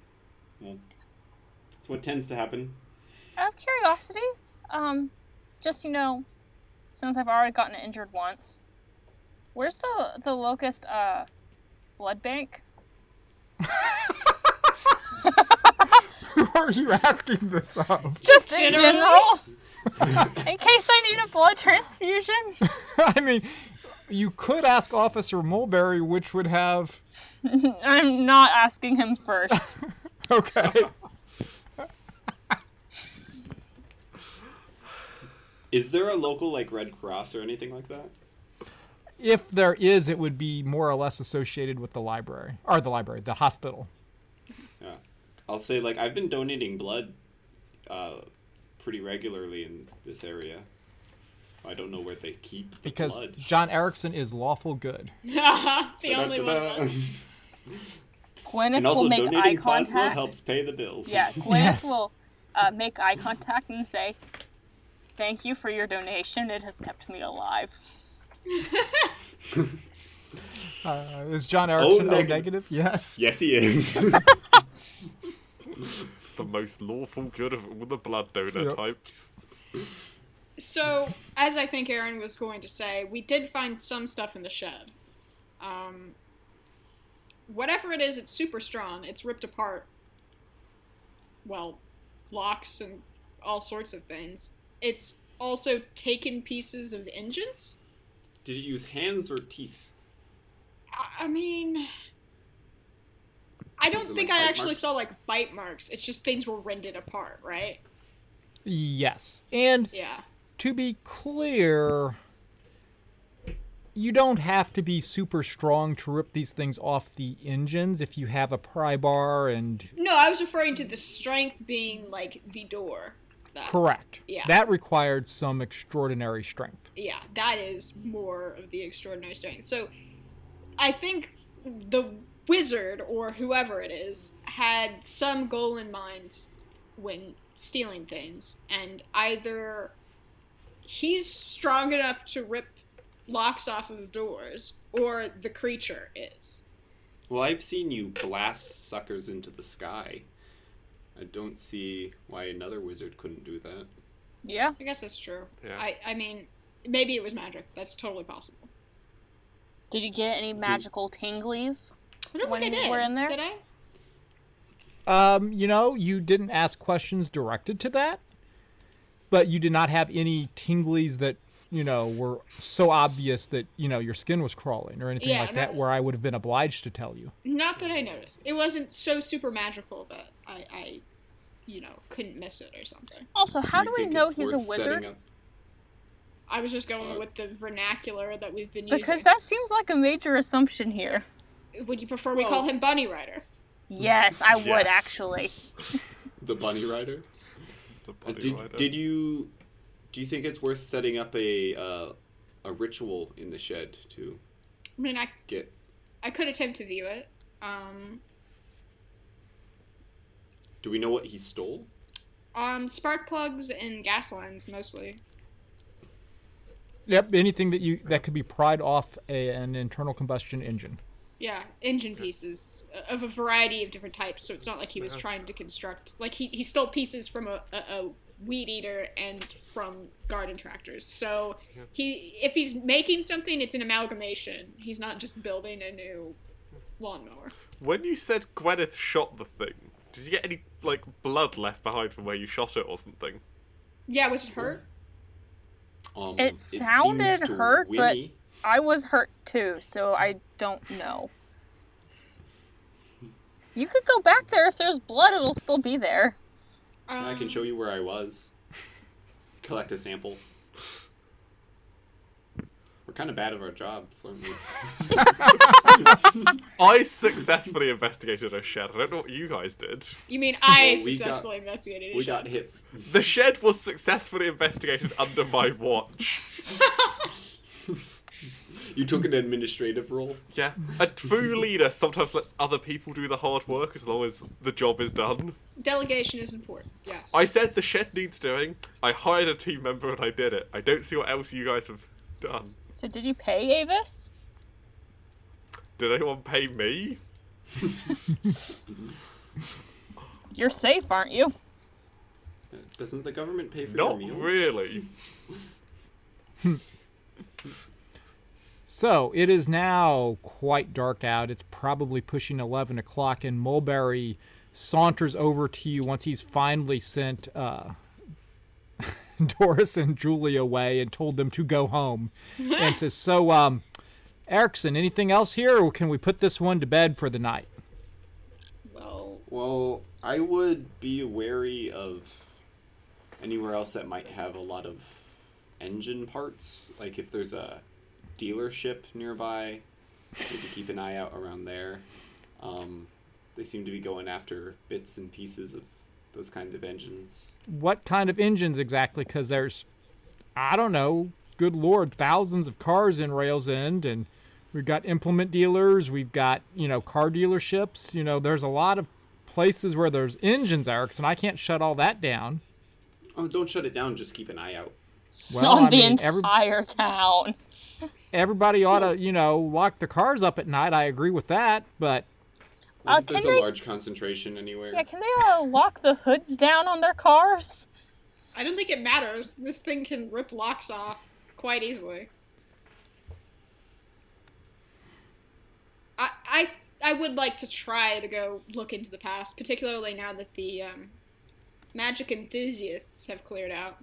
Well, that's what tends to happen. Out of curiosity, um, just you know, since I've already gotten injured once, where's the the locust uh blood bank? Who are you asking this of? Just in generally? general. in case I need a blood transfusion. I mean, you could ask Officer Mulberry, which would have. I'm not asking him first. Okay. Is there a local like Red Cross or anything like that? if there is, it would be more or less associated with the library. Or the library, the hospital. Yeah. I'll say like I've been donating blood uh pretty regularly in this area. I don't know where they keep the Because blood. John Erickson is lawful good. the only one of us. Gwyneth and also will make eye donating plasma contact. helps pay the bills. Yeah, Gwyneth Yes. will uh, make eye contact and say, "Thank you for your donation. It has kept me alive." Uh, is John Erickson O negative. negative? Yes. Yes, he is. The most lawful good of all the blood donor Yep. types. So, as I think Aaron was going to say, we did find some stuff in the shed. Um, whatever it is, it's super strong. It's ripped apart. Well, locks and all sorts of things. It's also taken pieces of engines? Did it use hands or teeth? I- I mean, I don't think like I bite actually saw like bite marks. It's just things were rended apart, right? Yes. And Yeah. To be clear, you don't have to be super strong to rip these things off the engines if you have a pry bar and No, I was referring to the strength being like the door. That, correct. Yeah. That required some extraordinary strength. yeah, that is more of the extraordinary strength. So, I think the wizard or whoever it is had some goal in mind when stealing things, and either he's strong enough to rip locks off of doors, or the creature is. Well, I've seen you blast suckers into the sky. I don't see why another wizard couldn't do that. Yeah. I guess that's true. Yeah. I, I mean, maybe it was magic. That's totally possible. Did you get any magical tinglies? I don't When think I you did. were in there? Did I? Um, you know, you didn't ask questions directed to that, but you did not have any tinglies that, you know, were so obvious that, you know, your skin was crawling or anything Yeah, like that where I would have been obliged to tell you. Not that I noticed. It wasn't so super magical that I, I you know, couldn't miss it or something. Also, how you do we know he's a wizard? I was just going Uh, with the vernacular that we've been using Because using. that seems like a major assumption here. Would you prefer we call him Bunny Rider? Yes, I would actually. The bunny rider. The Uh, did Rider. did you do you think it's worth setting up a uh, a ritual in the shed to I mean, I get? I could attempt to view it. Um, Do we know what he stole? um, spark plugs and gas lines mostly. Yep, anything that you that could be pried off a, an internal combustion engine. Yeah, engine pieces uh, of a variety of different types. So it's not like he was Yeah. trying to construct. Like he, he stole pieces from a, a, a weed eater and from garden tractors. So Yeah. he if he's making something, it's an amalgamation. He's not just building a new lawnmower. When you said Gwyneth shot the thing, did you get any like blood left behind from where you shot it or something? Yeah, was it hurt? Um, It seemed sounded to hurt, but- whinny. I was hurt too, so I don't know. You could go back there if there's blood, it'll still be there. Um, I can show you where I was. Collect a sample. We're kind of bad at our jobs. aren't we? I successfully investigated a shed. I don't know what you guys did. You mean I Well, we got- successfully investigated? a we shot. got hit. The shed was successfully investigated under my watch. You took an administrative role. Yeah, a true leader sometimes lets other people do the hard work as long as the job is done. Delegation is important. Yes. I said the shed needs doing. I hired a team member and I did it. I don't see what else you guys have done. So did you pay Avis? Did anyone pay me? You're safe, aren't you? Doesn't the government pay for Not your meals? really. So it is now quite dark out. It's probably pushing 11 o'clock, and Mulberry saunters over to you once he's finally sent uh, Doris and Julie away and told them to go home. and says, So, um, Erickson, anything else here, or can we put this one to bed for the night? well, Well, I would be wary of anywhere else that might have a lot of engine parts. Like if there's a dealership nearby, maybe keep an eye out around there. Um, they seem to be going after bits and pieces of those kind of engines. What kind of engines exactly? Because there's, I don't know, good lord, thousands of cars in Rails End, and we've got implement dealers, we've got, you know, car dealerships. You know, there's a lot of places where there's engines, Erickson. I can't shut all that down. Oh, don't shut it down. Just keep an eye out. Well, On I the mean, every, entire town. Everybody ought to, you know, lock their cars up at night. I agree with that, but Uh, if there's a they- large concentration anywhere? Yeah, can they uh, lock the hoods down on their cars? I don't think it matters. This thing can rip locks off quite easily. I I I would like to try to go look into the past, particularly now that the um, magic enthusiasts have cleared out.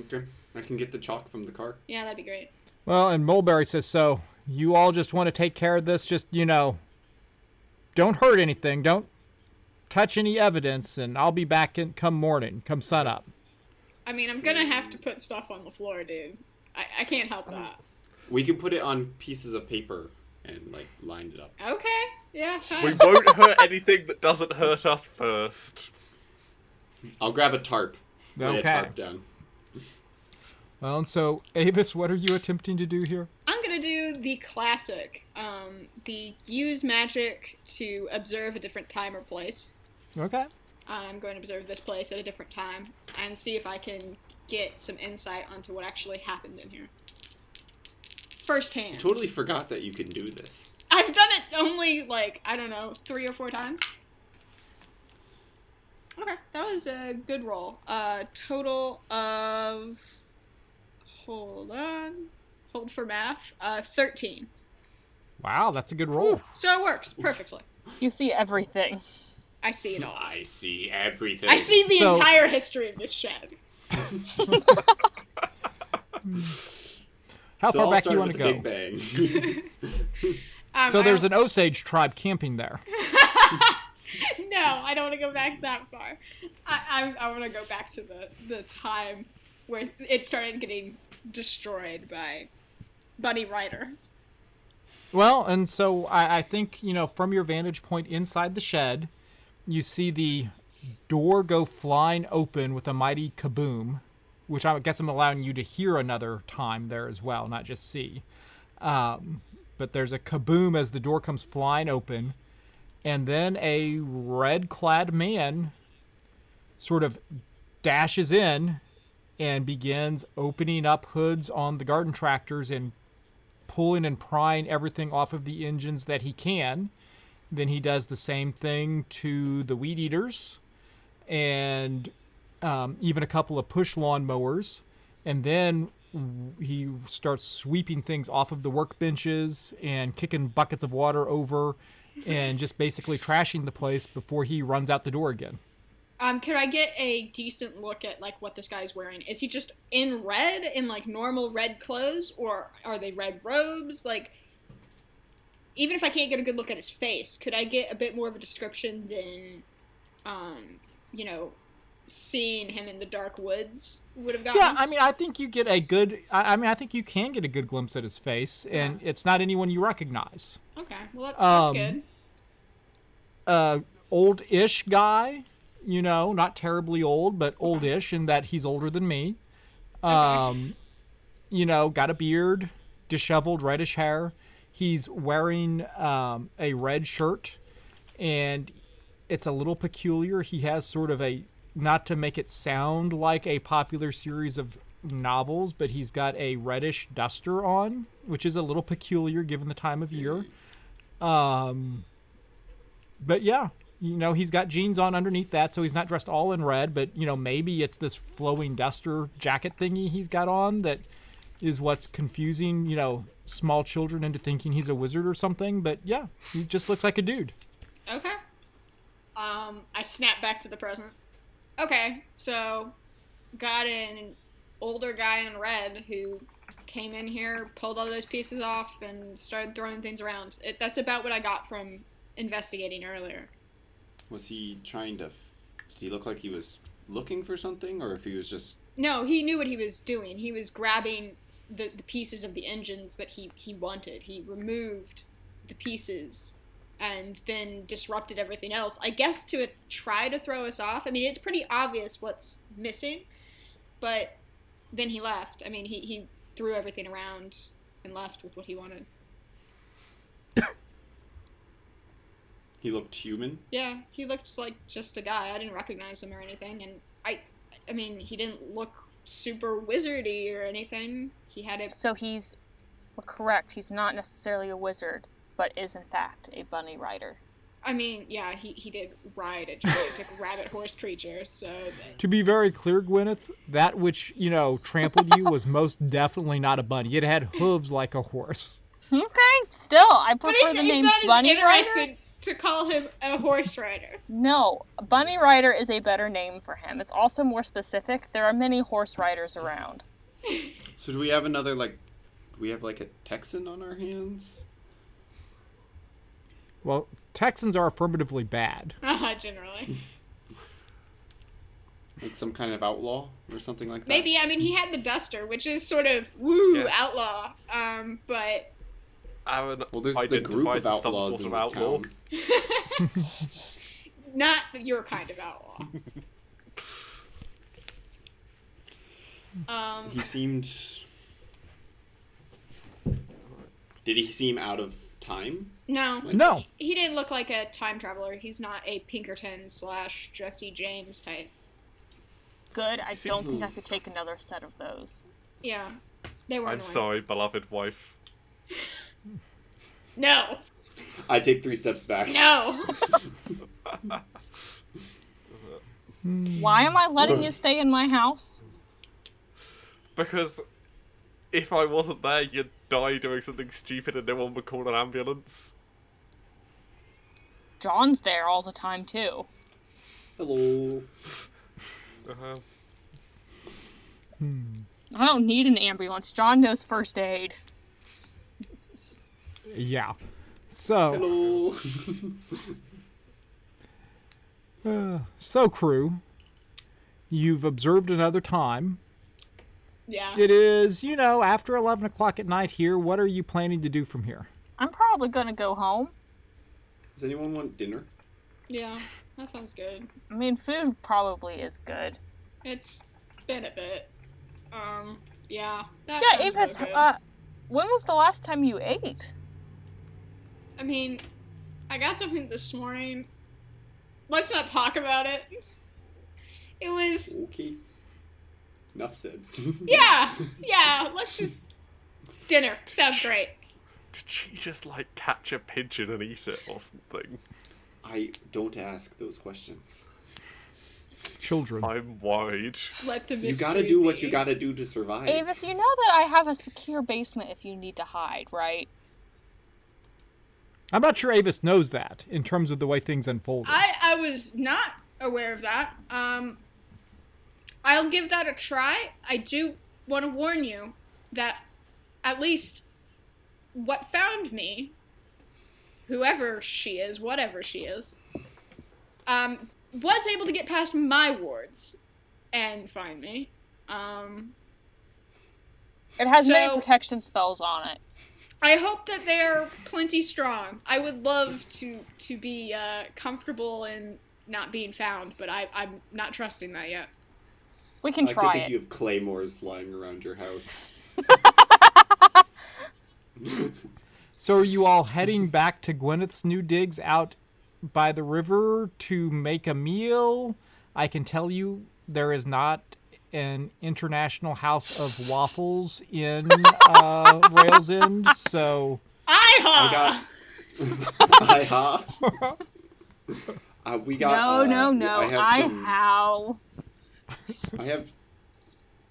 Okay. I can get the chalk from the car. Yeah, that'd be great. Well, and Mulberry says, so you all just want to take care of this. Just, you know, don't hurt anything. Don't touch any evidence, and I'll be back in come morning, come sun up. I mean, I'm gonna have to put stuff on the floor, dude. I, I can't help um, that. We can put it on pieces of paper and like line it up. Okay. Yeah. We won't hurt anything that doesn't hurt us first. I'll grab a tarp. Lay a tarp down. Well, and so, Avis, what are you attempting to do here? I'm gonna do the classic. Um, the use magic to observe a different time or place. Okay. I'm going to observe this place at a different time and see if I can get some insight onto what actually happened in here. Firsthand. Totally forgot that you can do this. I've done it only like I don't know three or four times. Okay, that was a good roll. Uh, total of hold on, hold for math. Uh, thirteen. Wow, that's a good roll. So it works perfectly. You see everything. I see it all. I see everything. I see the So- entire history of this shed. How So far I'll back do you want to go? Big Bang. Um, So there's an Osage tribe camping there. no, I don't want to go back that far. I I, I want to go back to the the time where it started getting destroyed by Bunny Rider. Well, and so I, I think, you know, from your vantage point inside the shed, you see the door go flying open with a mighty kaboom, which I guess I'm allowing you to hear another time there as well, not just see. Um, but there's a kaboom as the door comes flying open, and then a red clad man sort of dashes in and begins opening up hoods on the garden tractors and pulling and prying everything off of the engines that he can. Then he does the same thing to the weed eaters and um, even a couple of push lawn mowers. And then he starts sweeping things off of the workbenches and kicking buckets of water over and just basically trashing the place before he runs out the door again. Um, could I get a decent look at like what this guy's wearing? Is he just in red, in like normal red clothes, or are they red robes? Like, even if I can't get a good look at his face, could I get a bit more of a description than, um, you know, seeing him in the dark woods would have gotten? Yeah. I mean, I think you get a good. I, I mean, I think you can get a good glimpse at his face, and it's not anyone you recognize. okay, well that, that's um, good. uh, old-ish guy, you know, not terribly old, but oldish in that he's older than me. Um, you know, got a beard, disheveled reddish hair. He's wearing um, a red shirt, and it's a little peculiar. He has sort of a not to make it sound like a popular series of novels, but he's got a reddish duster on, which is a little peculiar given the time of year. Um, but yeah, you know, he's got jeans on underneath that, so he's not dressed all in red, but you know, maybe it's this flowing duster jacket thingy he's got on that is what's confusing, you know, small children into thinking he's a wizard or something. But yeah, he just looks like a dude. Okay. Um, I snap back to the present. Okay, so got an older guy in red who came in here, pulled all those pieces off, and started throwing things around. It, that's about what I got from investigating earlier. Was he trying to? Did he look like he was looking for something, or if he was just? No, he knew what he was doing. He was grabbing the, the pieces of the engines that he, he wanted. He removed the pieces and then disrupted everything else. I guess to try to throw us off. I mean, it's pretty obvious what's missing, but then he left. I mean, he, he threw everything around and left with what he wanted. He looked human. Yeah, he looked like just a guy. I didn't recognize him or anything, and I, I mean, he didn't look super wizardy or anything. He had a So he's well, correct. He's not necessarily a wizard, but is in fact a bunny rider. I mean, yeah, he, he did ride a gigantic rabbit horse creature, so that- To be very clear, Gwyneth, that which, you know, trampled you was most definitely not a bunny. It had hooves like a horse. Okay, still, I but prefer it's, the it's name not as bunny rider. Interesting. to call him a horse rider. No, Bunny Rider is a better name for him. It's also more specific. There are many horse riders around. So do we have another like? Do we have like a Texan on our hands? Well, Texans are affirmatively bad. Uh, generally. Like some kind of outlaw or something like that? Maybe, I mean, he had the duster, which is sort of woo Yeah. outlaw. Um, but Aaron Well, there's the group identifies of as some outlaws sort of outlaw. not your kind of outlaw. um, He seemed. Did he seem out of time? no, No. he didn't look like a time traveler. He's not a Pinkerton slash Jesse James type. Good. I See- don't think I could take another set of those. Yeah, they were. I'm annoying. sorry, beloved wife. No, I take three steps back. no. Why am I letting you stay in my house? Because if I wasn't there, you'd die doing something stupid and no one would call an ambulance. John's there all the time too. Hello. Uh-huh. Hmm. I don't need an ambulance. John knows first aid. Yeah. So, Hello. uh, so crew, you've observed another time. Yeah. It is, you know, after 11 o'clock at night here. What are you planning to do from here? I'm probably gonna go home. Does anyone want dinner? Yeah, that sounds good. I mean, food probably is good. It's been a bit. Um, yeah. That Yeah, sounds Avis, real uh, when was the last time you ate? I mean, I got something this morning. Let's not talk about it. It was, Okay. Enough said. yeah, yeah. Let's just dinner. Sounds great. Did she just like catch a pigeon and eat it or something? I don't ask those questions. Children. I'm worried. Let the You gotta do what you gotta do to survive. Avis, you know that I have a secure basement if you need to hide, right? I'm not sure Avis knows that in terms of the way things unfold. I I was not aware of that. Um, I'll give that a try. I do want to warn you that at least what found me, whoever she is, whatever she is, um, was able to get past my wards and find me. Um, It has many protection spells on it. I hope that they're plenty strong. I would love to to be uh, comfortable in not being found, but I, I'm not trusting that yet. We I can like to try think it. you have claymores lying around your house. So are you all heading back to Gwyneth's new digs out by the river to make a meal? I can tell you there is not an international house of waffles in uh, Rails End, so I I got. Ha. Uh, we got. no, uh, no, no. I have I some. how. I have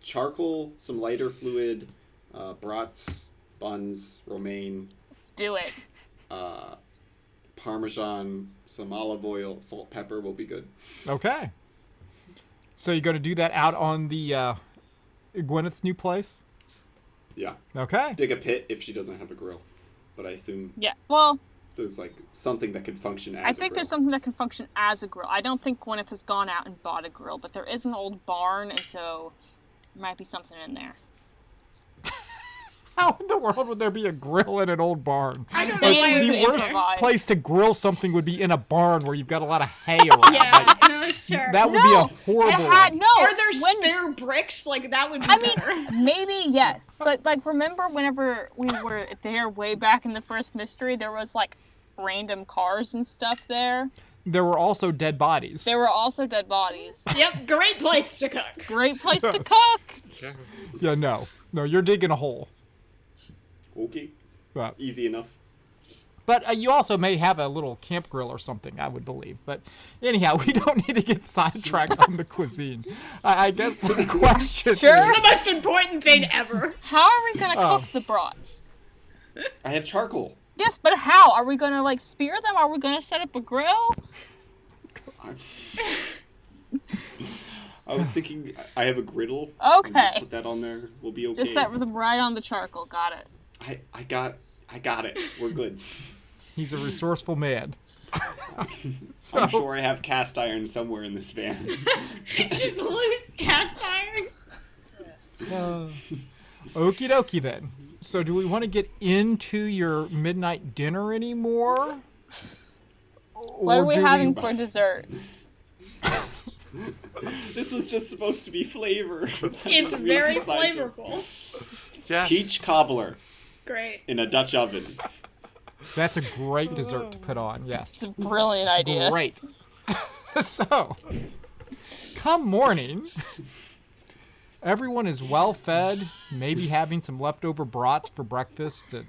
charcoal, some lighter fluid, uh, brats, buns, romaine, Let's do it. uh, parmesan, some olive oil, salt, pepper will be good. okay. So you're going to do that out on the uh, Gwyneth's new place? Yeah. Okay. Dig a pit if she doesn't have a grill, but I assume Yeah. Well, there's like something that could function as. I a think grill. there's something that can function as a grill. I don't think Gwyneth has gone out and bought a grill, but there is an old barn, and so there might be something in there. How in the world would there be a grill in an old barn? I don't know why the could worst there. place to grill something would be in a barn where you've got a lot of hay around. Yeah, Like, no, it's terrible. that would no, be a horrible. had no. Are there when, spare bricks? Like that would be I better. mean, maybe yes, but like, remember whenever we were there way back in the first mystery, there was like random cars and stuff there. There were also dead bodies. There were also dead bodies. yep, great place to cook. Great place to cook. Yeah. Yeah, no, no, you're digging a hole. Okay, But easy enough. but uh, you also may have a little camp grill or something, I would believe. But anyhow, we don't need to get sidetracked on the cuisine. I, I guess the question Sure. is, It's the most important thing ever. How are we gonna Oh. cook the brats? I have charcoal. Yes, but how? Are we gonna like spear them? Are we gonna set up a grill? I, I was thinking I have a griddle. Okay. Just put that on there. We'll be okay. Just set them right on the charcoal. Got it. I, I got I got it. We're good. He's a resourceful man. so, I'm sure I have cast iron somewhere in this van. Just loose cast iron. uh, okie dokie then. So, do we want to get into your midnight dinner anymore? What are we do having for dessert? this was just supposed to be flavor. It's very flavorful. Yeah. Peach cobbler Great. in a Dutch oven. That's a great dessert to put on. Oh. Yes. It's a brilliant idea. Great. so, come morning, everyone is well fed, maybe having some leftover brats for breakfast. And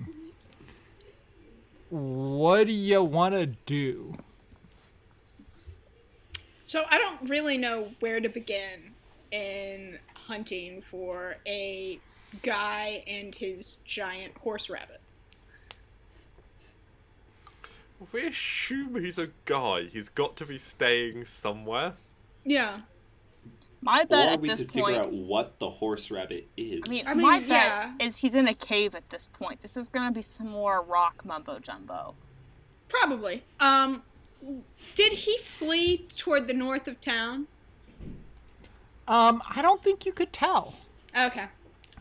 what do you want to do? So I don't really know where to begin in hunting for a guy and his giant horse rabbit. If we assume he's a guy, he's got to be staying somewhere. Yeah. My bet or at we this could point. figure out what the horse rabbit is. I mean, I mean, my bet yeah. is he's in a cave at this point. This is gonna be some more rock mumbo jumbo. Probably. Um did he flee toward the north of town? Um, I don't think you could tell. Okay.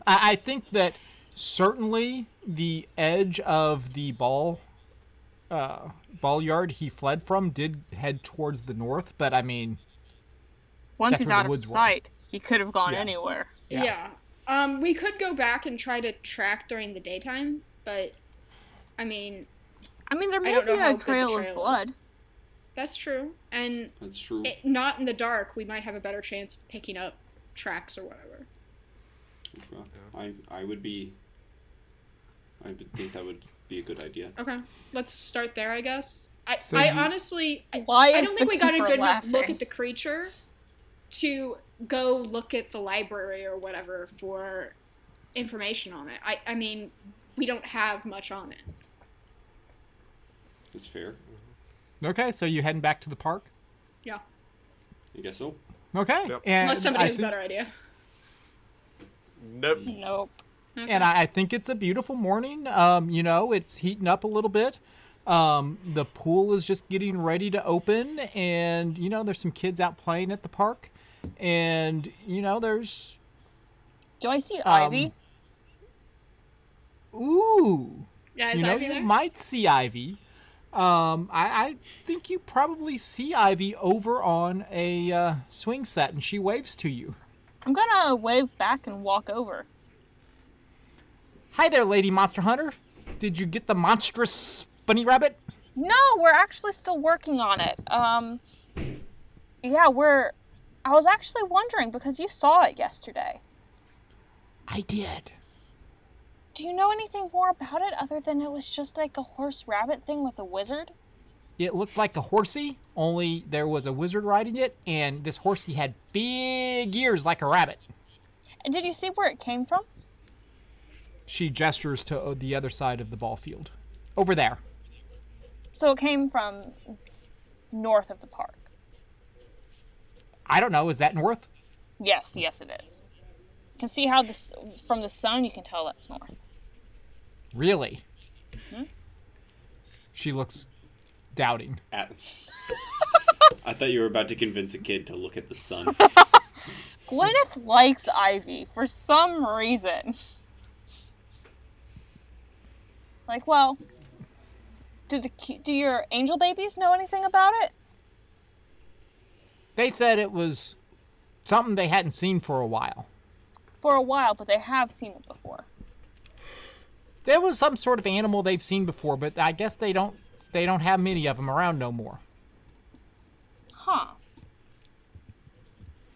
I, I think that certainly the edge of the ball, uh, ball yard he fled from did head towards the north. But I mean, Once That's he's where the out of woods were. sight, he could have gone Yeah. anywhere. Yeah. Yeah. Um we could go back and try to track during the daytime, but I mean, I mean, there may don't be a trail trail of is. blood. that's true. And That's true. it, not in the dark, we might have a better chance of picking up tracks or whatever. Well, I I would be. I would think that would be a good idea. Okay, let's start there, I guess. I, So I you- honestly, I, Why I is don't think we got a keeper good enough look at the creature to go look at the library or whatever for information on it. I, I mean, we don't have much on it. That's fair. okay, so you heading back to the park? Yeah, I guess so. Okay, Yep. and unless somebody I has a think- better idea. Nope. Nope. Okay. and I, I think it's a beautiful morning. Um, you know, it's heating up a little bit. Um, the pool is just getting ready to open, and you know, there's some kids out playing at the park, and you know, there's Do I see Um, Ivy? ooh, yeah, is you know, Ivy you there? might see Ivy. Um, I, I think you probably see Ivy over on a uh, swing set, and she waves to you. I'm gonna wave back and walk over. Hi there, Lady Monster Hunter. Did you get the monstrous bunny rabbit? No, we're actually still working on it. Um, yeah, we're. I was actually wondering because you saw it yesterday. I did. Do you know anything more about it other than it was just like a horse rabbit thing with a wizard? It looked like a horsey, only there was a wizard riding it, and this horsey had big ears like a rabbit. And did you see where it came from? She gestures to uh, the other side of the ball field. Over there. So it came from north of the park. I don't know, is that north? Yes, yes, it is. You can see how this from the sun. You can tell that's north. Really? hmm She looks doubting. At, I thought you were about to convince a kid to look at the sun. Gwyneth likes Ivy for some reason. Like, well, do the do your angel babies know anything about it? They said it was something they hadn't seen for a while. For a while, but they have seen it before. There was some sort of animal they've seen before, but I guess they don't they don't have many of them around no more. Huh.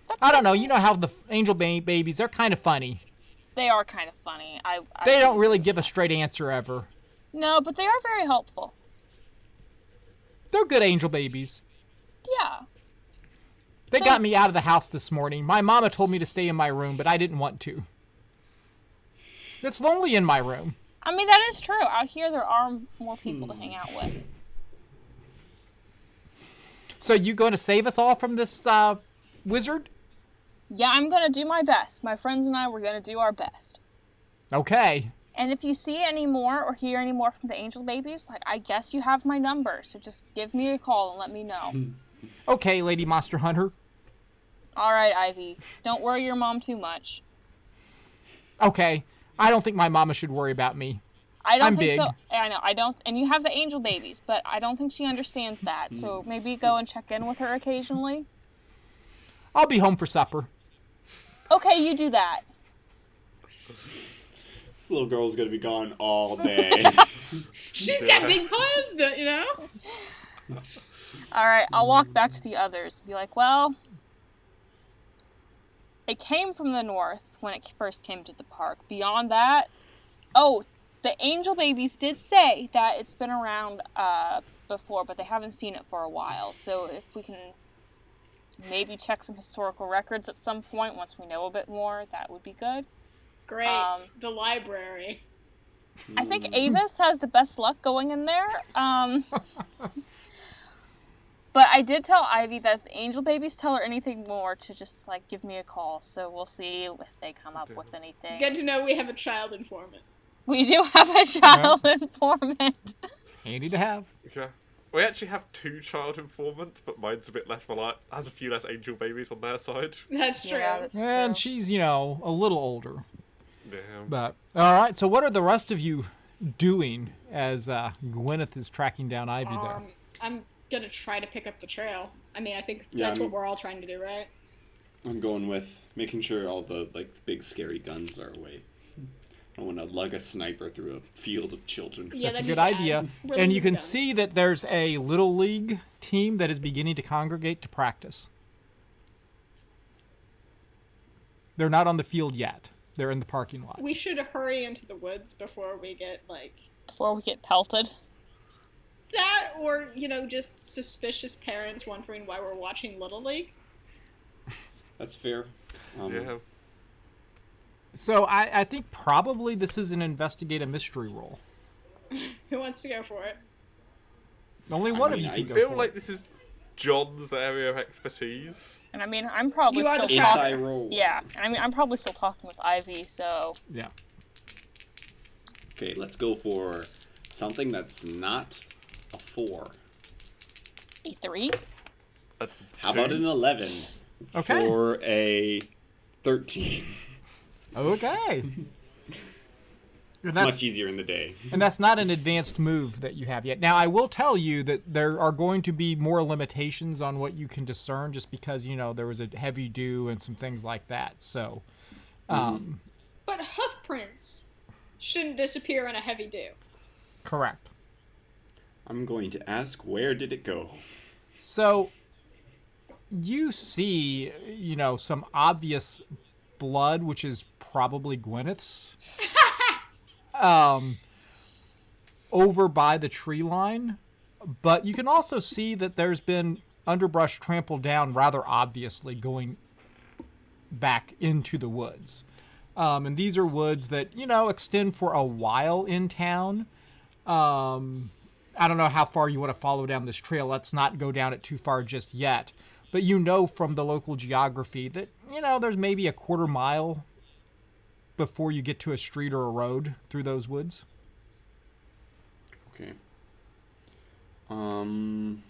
That's I don't know. You know how the angel ba- babies they're kind of funny. They are kind of funny. I, I They don't really give a straight answer ever. No, but they are very helpful. They're good angel babies. Yeah. They So- got me out of the house this morning. My mama told me to stay in my room, but I didn't want to. It's lonely in my room. I mean, that is true. Out here, there are more people to hang out with. So you going to save us all from this uh, wizard? Yeah, I'm gonna do my best. My friends and I, we're gonna do our best. Okay. And if you see any more or hear any more from the angel babies, like I guess you have my number, so just give me a call and let me know. Okay, Lady Monster Hunter. All right, Ivy. Don't worry your mom too much. Okay. I don't think my mama should worry about me. I don't I'm think big. so. I know I don't, and you have the angel babies, but I don't think she understands that. So maybe go and check in with her occasionally. I'll be home for supper. Okay, you do that. This little girl's gonna be gone all day. She's got big plans, don't you know? All right, I'll walk back to the others and be like, well, it came from the north when it first came to the park. Beyond that, oh, the angel babies did say that it's been around uh, before, but they haven't seen it for a while. So if we can maybe check some historical records at some point once we know a bit more, that would be good. Great. Um, the library. I think Avis has the best luck going in there. Um, but I did tell Ivy that if the angel babies tell her anything more to just like give me a call. So we'll see if they come up with anything. Good to know we have a child informant. We do have a child informant. Handy to have. Yeah. We actually have two child informants, but mine's a bit less polite. Has a few less angel babies on their side. That's true. Yeah, that's And true. she's, you know, a little older. Yeah. But all right. So what are the rest of you doing as uh, Gwyneth is tracking down Ivy there? Um, I'm gonna try to pick up the trail. I mean, I think Yeah, that's I'm- what we're all trying to do, right? I'm going with making sure all the like big scary guns are away. I don't want to lug a sniper through a field of children. Yeah, That's a good idea. Really and you can guns. see that there's a little league team that is beginning to congregate to practice. They're not on the field yet. They're in the parking lot. We should hurry into the woods before we get like Before we get pelted. That, or you know, just suspicious parents wondering why we're watching Little League. That's fair. Um, Yeah. So I, I think probably this is an investigate a mystery role. Who wants to go for it? Only I one mean, of you I go feel for like it. this is John's area of expertise. And I mean, I'm probably You still the If shopper. I talking. roll. Yeah, I mean, I'm probably still talking with Ivy, so Yeah. Okay, let's go for something that's not a four. a three. A How about an eleven? Okay. For a thirteen. Okay. It's much easier in the day. and that's not an advanced move that you have yet. Now, I will tell you that there are going to be more limitations on what you can discern just because, you know, there was a heavy dew and some things like that. So, um, But hoof prints shouldn't disappear in a heavy dew. correct. I'm going to ask where did it go? So you see, you know, some obvious blood, which is probably Gwyneth's, um, over by the tree line. But you can also see that there's been underbrush trampled down rather obviously going back into the woods. Um, and these are woods that, you know, extend for a while in town. Um, I don't know how far you want to follow down this trail. Let's not go down it too far just yet. But you know from the local geography that, you know, there's maybe a quarter mile before you get to a street or a road through those woods. Okay. Um.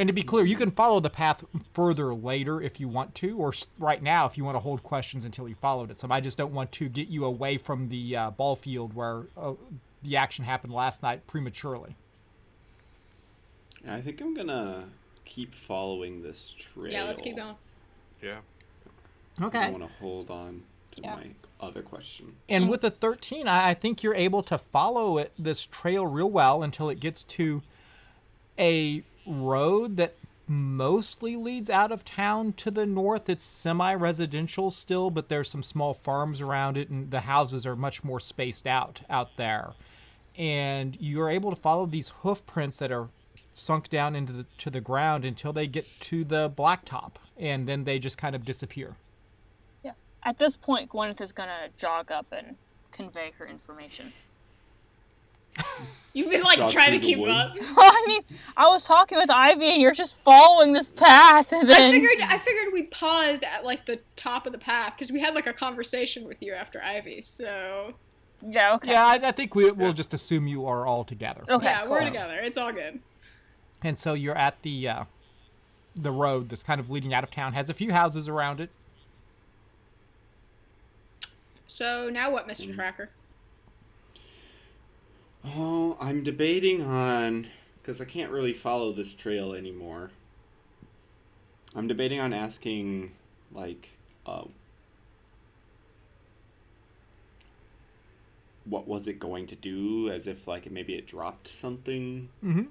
And to be clear, you can follow the path further later if you want to, or right now if you want to hold questions until you followed it. So I just don't want to get you away from the uh, ball field where uh, the action happened last night prematurely. I think I'm gonna keep following this trail. Yeah, let's keep going. Yeah. Okay. I want to hold on to Yeah. my other question. And with the 13, I, I think you're able to follow it, this trail real well until it gets to a road that mostly leads out of town to the north. It's semi residential still, but there's some small farms around it, and the houses are much more spaced out out there. And you're able to follow these hoof prints that are sunk down into the to the ground until they get to the blacktop, and then they just kind of disappear. Yeah. At this point, Gwyneth is gonna jog up and convey her information. You've been like Jog trying to through the keep up. woods. I mean, I was talking with Ivy, and you're just following this path, and then... I figured I figured we paused at like the top of the path because we had like a conversation with you after Ivy. So yeah, okay, Yeah, I, I think we, we'll just assume you are all together. okay, yeah, we're so- together. It's all good. And so you're at the uh, the road that's kind of leading out of town. Has a few houses around it. So now what. Mr. Tracker? Oh, I'm debating on because I can't really follow this trail anymore. I'm debating on asking, like, uh, what was it going to do? As if like maybe it dropped something Mhm.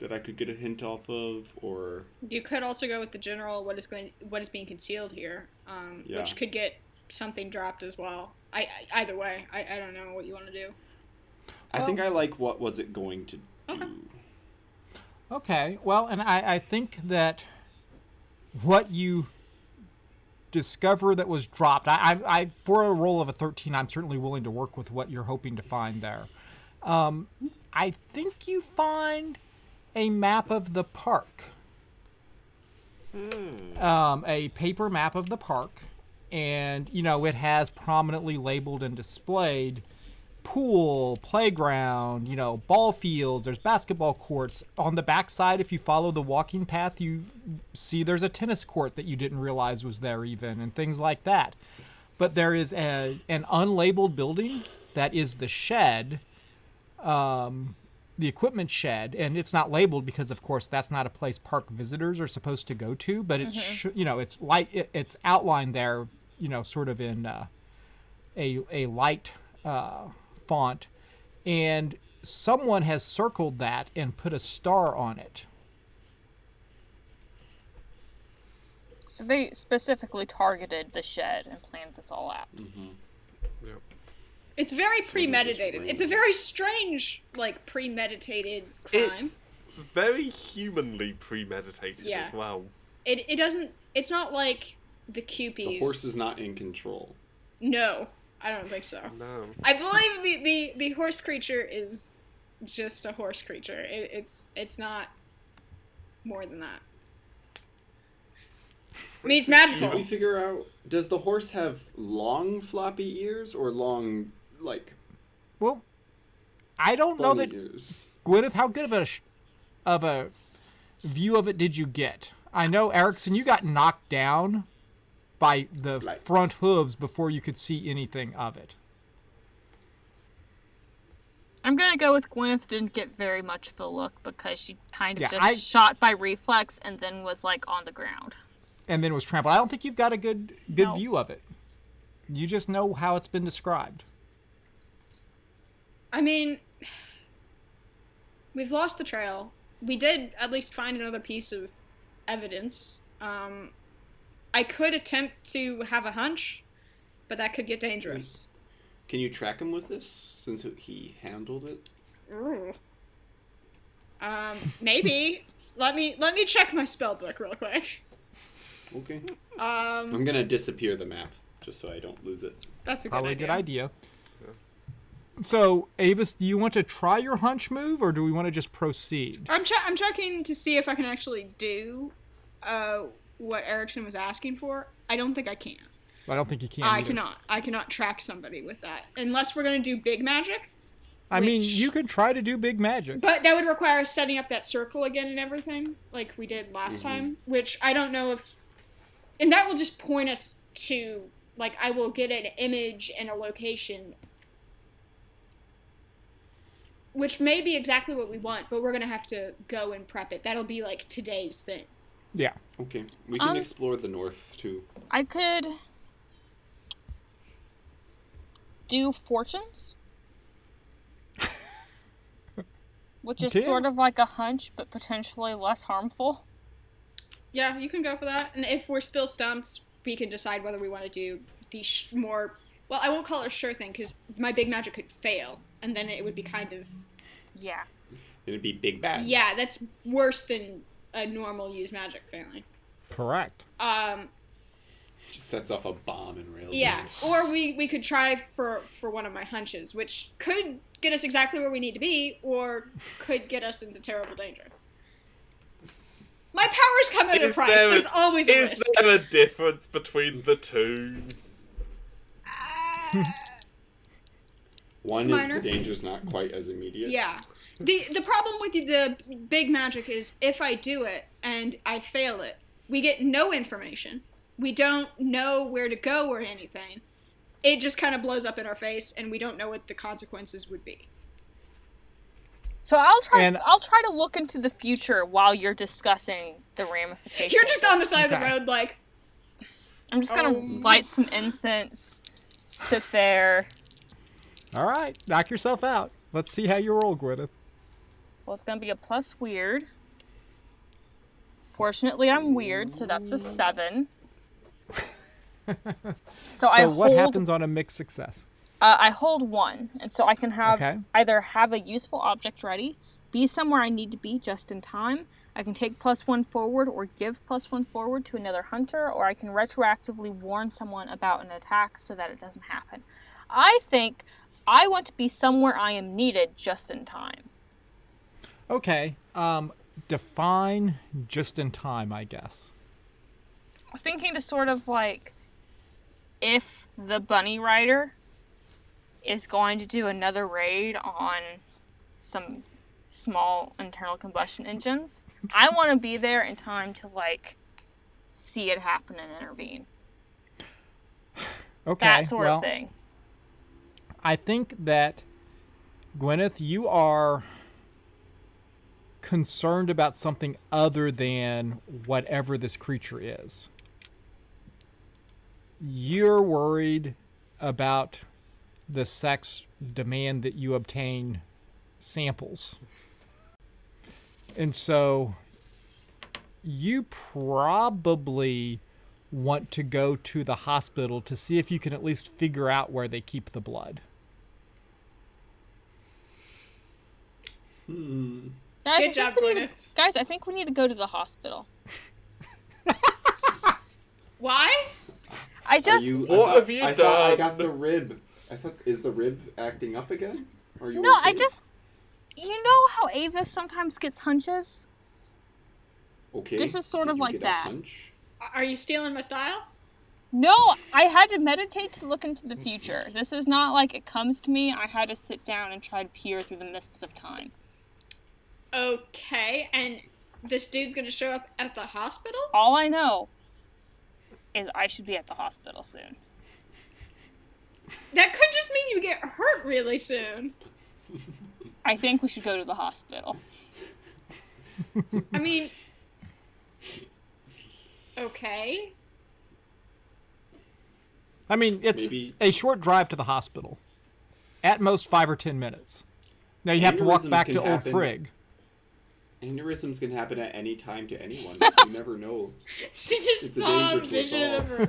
that I could get a hint off of, or You could also go with the general. What is going? What is being concealed here? Um, Yeah. Which could get something dropped as well. I, I either way. I, I don't know what you want to do. I think I like what was it going to do. Okay. Okay. Well, and I, I think that what you discover that was dropped, I, I, I for a roll of a 13, I'm certainly willing to work with what you're hoping to find there. Um, I think you find a map of the park. Um, a paper map of the park, and you know it has prominently labeled and displayed pool, playground, you know, ball fields, there's basketball courts. On the backside, if you follow the walking path, you see there's a tennis court that you didn't realize was there even and things like that. But there is a, an unlabeled building that is the shed, um, the equipment shed, and it's not labeled because, of course, that's not a place park visitors are supposed to go to. But it's sh- you know it's light, it, it's outlined there, you know, sort of in uh, a a light uh, font, and someone has circled that and put a star on it. so they specifically targeted the shed and planned this all out. Mm-hmm. It's very just premeditated. It's a very strange, like premeditated crime. It's very humanly premeditated Yeah. as well. It it doesn't. It's not like the Kewpies. The horse is not in control. No, I don't think so. No. I believe the, the, the horse creature is just a horse creature. It, it's it's not more than that. I mean, it's magical. Can we figure out? Does the horse have long floppy ears or long like Well, I don't know that ears? Gwyneth. How good of a sh- of a view of it did you get? I know Erickson, you got knocked down by the Right. front hooves before you could see anything of it. I'm gonna go with Gwyneth didn't get very much of a look because she kind of Yeah, just I- shot by reflex and then was like on the ground. and then was trampled. I don't think you've got a good good No. view of it. You just know how it's been described. I mean, we've lost the trail. We did at least find another piece of evidence. Um, I could attempt to have a hunch, but that could get dangerous. Can you track him with this since he handled it? Ooh. Um, maybe. let me let me check my spell book real quick. Okay. Um, I'm gonna disappear the map just so I don't lose it. that's a good Probably idea. a good idea. So, Avis, do you want to try your hunch move, or do we want to just proceed? I'm che- I'm checking to see if I can actually do uh, what Erickson was asking for. I don't think I can. I don't think you can. I either. cannot. I cannot track somebody with that unless we're gonna do big magic. I mean, you could try to do big magic. But that would require setting up that circle again and everything, like we did last mm-hmm. time. Which I don't know if, and that will just point us to like I will get an image and a location, which may be exactly what we want, but we're gonna have to go and prep it. That'll be like today's thing. Yeah. Okay. We can Um, explore the north too. I could do fortunes, which is Okay. sort of like a hunch, but potentially less harmful. Yeah, you can go for that. And if we're still stumped, we can decide whether we want to do the sh- more. Well, I won't call it a sure thing because my big magic could fail, and then it would be kind of Yeah. It'd be big bad. Yeah, that's worse than a normal use magic failing. Correct. Um, Just sets off a bomb and rails. Yeah, in. or we we could try for for one of my hunches, which could get us exactly where we need to be, or could get us into terrible danger. My powers come at a price. there a- There's always a Is risk. there a difference between the two? Ah. One Minor. is the danger's not quite as immediate. yeah. The the problem with the big magic is if I do it and I fail it, we get no information. We don't know where to go or anything. It just kind of blows up in our face, and we don't know what the consequences would be. So I'll try. And- I'll try to look into the future while you're discussing the ramifications. You're just on the side of the road, like, I'm just gonna Um. light some incense, sit there. All right, knock yourself out. Let's see how you roll, Gwyneth. Well, it's gonna be a plus weird. Fortunately, I'm weird, so that's a seven. So, So, I what hold. happens on a mixed success? Uh, I hold one, and so I can have Okay. either have a useful object ready, be somewhere I need to be just in time. I can take plus one forward or give plus one forward to another hunter, or I can retroactively warn someone about an attack so that it doesn't happen. I think I want to be somewhere I am needed just in time. Okay, um, define just in time, I guess. I was thinking to sort of like if the bunny rider is going to do another raid on some small internal combustion engines, I want to be there in time to like see it happen and intervene. Okay, That sort well, of thing. I think that Gwyneth, you are concerned about something other than whatever this creature is. You're worried about the sex demand that you obtain samples. And so you probably want to go to the hospital to see if you can at least figure out where they keep the blood. Hmm. Guys, Good I job, think we need to- guys, I think we need to go to the hospital. why? I just you, I What thought- have you I thought I got the rib. I thought is the rib acting up again? Are you no, I just you know how Avis sometimes gets hunches. okay. this is sort Did of you like get a that. hunch? Are you stealing my style? No, I had to meditate to look into the future. This is not like it comes to me. I had to sit down and try to peer through the mists of time. Okay, and this dude's gonna show up at the hospital? All I know is I should be at the hospital soon. That could just mean you get hurt really soon. I think we should go to the hospital. I mean, okay. I mean, it's Maybe- a short drive to the hospital. At most five or ten minutes. Now you have to walk Aneurysms back can to Old happen. Frigg. Aneurysms can happen at any time to anyone. you never know. She just It's saw a danger to us vision of her.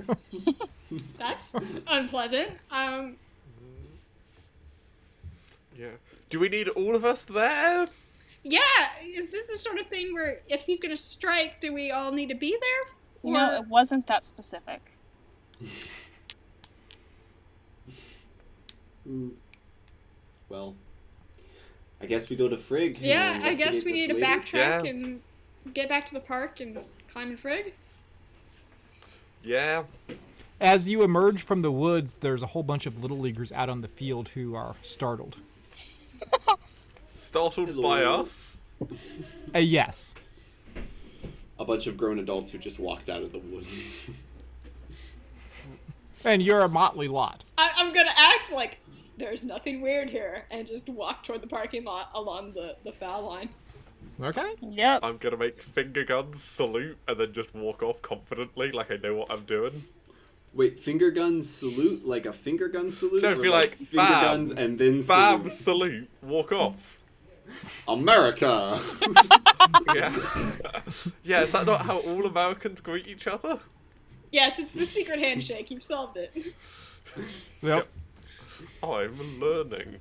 That's unpleasant. Um, Yeah. Do we need all of us there? yeah, is this the sort of thing where if he's gonna strike, do we all need to be there? You know, it wasn't that specific. Hmm. Well, I guess we go to Frigg. Yeah, I guess we need to backtrack Yeah. and get back to the park and climb and Frigg. Yeah. As you emerge from the woods, there's a whole bunch of little leaguers out on the field who are startled. Startled Hello. by us. A yes. A bunch of grown adults who just walked out of the woods. And you're a motley lot. I- I'm gonna act like there's nothing weird here and just walk toward the parking lot along the, the foul line. Okay. Yep. I'm gonna make finger guns salute and then just walk off confidently, like I know what I'm doing. Wait, finger guns salute like a finger gun salute? No, or be like, finger bam, guns and then Bam! salute. Salute. Walk off. America. Yeah. yeah. Is that not how all Americans greet each other? Yes, it's the secret handshake. You've solved it. Yep. I'm learning.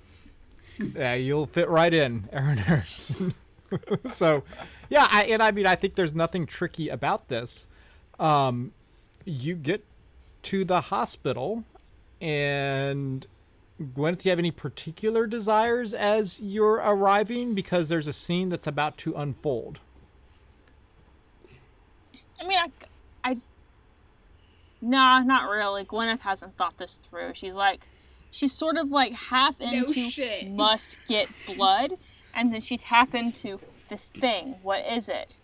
Yeah, you'll fit right in, Aaron Harrison. so, yeah, I, and I mean, I think there's nothing tricky about this. Um, you get to the hospital. And Gwyneth, do you have any particular desires as you're arriving? Because there's a scene that's about to unfold. I mean, I, I, nah, not really. Gwyneth hasn't thought this through. She's like, she's sort of like half into shit. must get blood, and then she's half into this thing. What is it?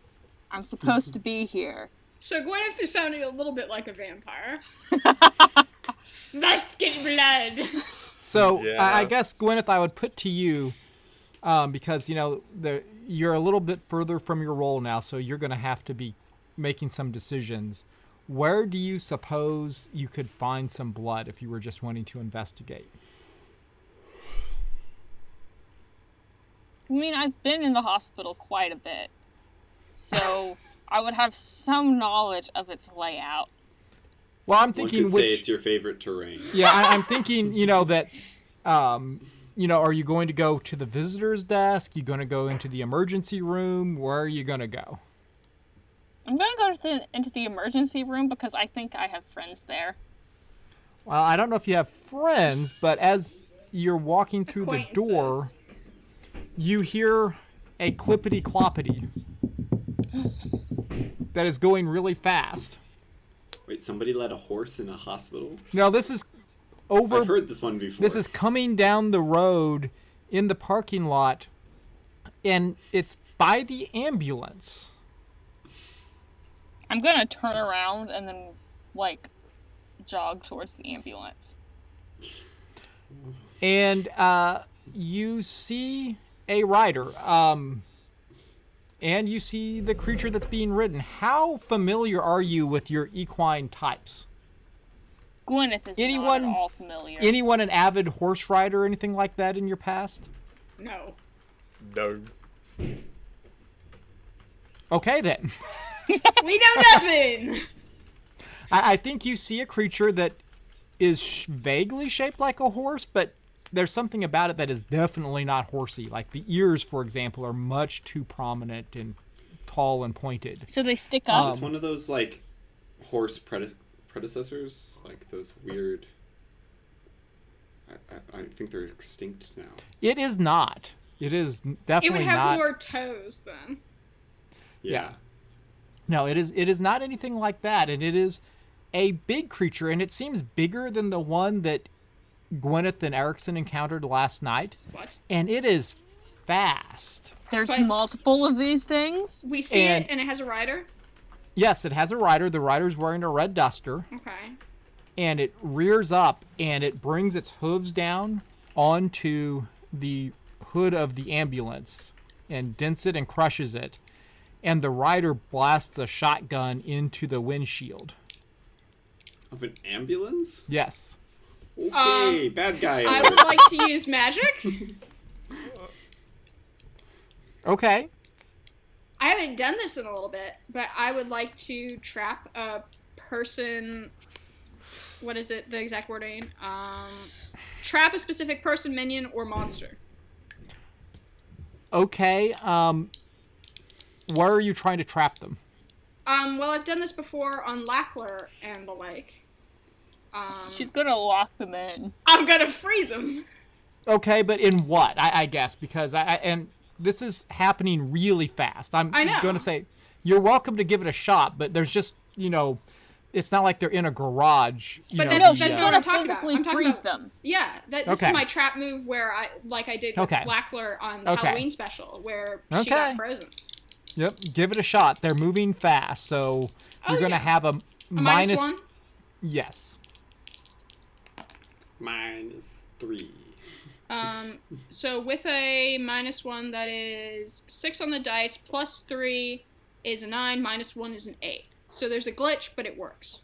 I'm supposed to be here. So Gwyneth is sounding a little bit like a vampire. Must get blood. So I, I guess Gwyneth, I would put to you, um, because you know the, you're a little bit further from your role now, so you're going to have to be making some decisions. Where do you suppose you could find some blood if you were just wanting to investigate? I mean, I've been in the hospital quite a bit, so I would have some knowledge of its layout. Well, I'm One thinking could which. say it's your favorite terrain. yeah, I, I'm thinking, you know, that, um, you know, are you going to go to the visitor's desk? You going to go into the emergency room? Where are you going to go? I'm gonna go to the, into the emergency room because I think I have friends there. Well, I don't know if you have friends, but as you're walking through the door, you hear a clippity cloppity that is going really fast. Wait, somebody led a horse in a hospital? Now, this is over. I've heard this one before. This is coming down the road in the parking lot, and it's by the ambulance. I'm gonna turn around and then like jog towards the ambulance. and uh, you see a rider, um, and you see the creature that's being ridden. How familiar are you with your equine types? Gwyneth is Anyone- not at all familiar. Anyone an avid horse rider or anything like that in your past? No. No. Okay, then. We know nothing. I, I think you see a creature that is sh- vaguely shaped like a horse, but there's something about it that is definitely not horsey. Like the ears, for example, are much too prominent and tall and pointed. so they stick Um, up. Is this one of those like horse prede- predecessors? Like those weird. I, I, I think they're extinct now. It is not. It is n- It would have not. more toes then. Yeah. No, it is. It is not anything like that, and it is a big creature, and it seems bigger than the one that Gwyneth and Erickson encountered last night, What? and it is fast. There's but- multiple of these things. We see And- it and it has a rider. Yes, it has a rider. The rider's wearing a red duster. Okay. and it rears up and it brings its hooves down onto the hood of the ambulance and dents it and crushes it. And the rider blasts a shotgun into the windshield. Of an ambulance? Yes. Okay, bad guy. I would like to use magic. Okay. I haven't done this in a little bit, but I would like to trap a person. What is it? The exact wording? Um, trap a specific person, minion, or monster. Okay. Um, where are you trying to trap them? Um, well, I've done this before on Lackler and the like. Um, She's gonna lock them in. I'm gonna freeze them. Okay, but in what? I, I guess because I, I and this is happening really fast. I'm I know. going to say you're welcome to give it a shot, but there's just you know, it's not like they're in a garage. You But know, then- No, the, that's uh, what gonna I'm talking about. physically I'm talking freeze about- them. Yeah, that, this Okay. is my trap move where I, like I did with Okay. Lackler on the Okay. Halloween special, where she got frozen. Yep, give it a shot. They're moving fast, so you're Oh, gonna yeah. have a, A minus. minus one. Yes. Minus three. Um, so with a minus one, that is six on the dice. Plus three is a nine. Minus one is an eight. So there's a glitch, but it works.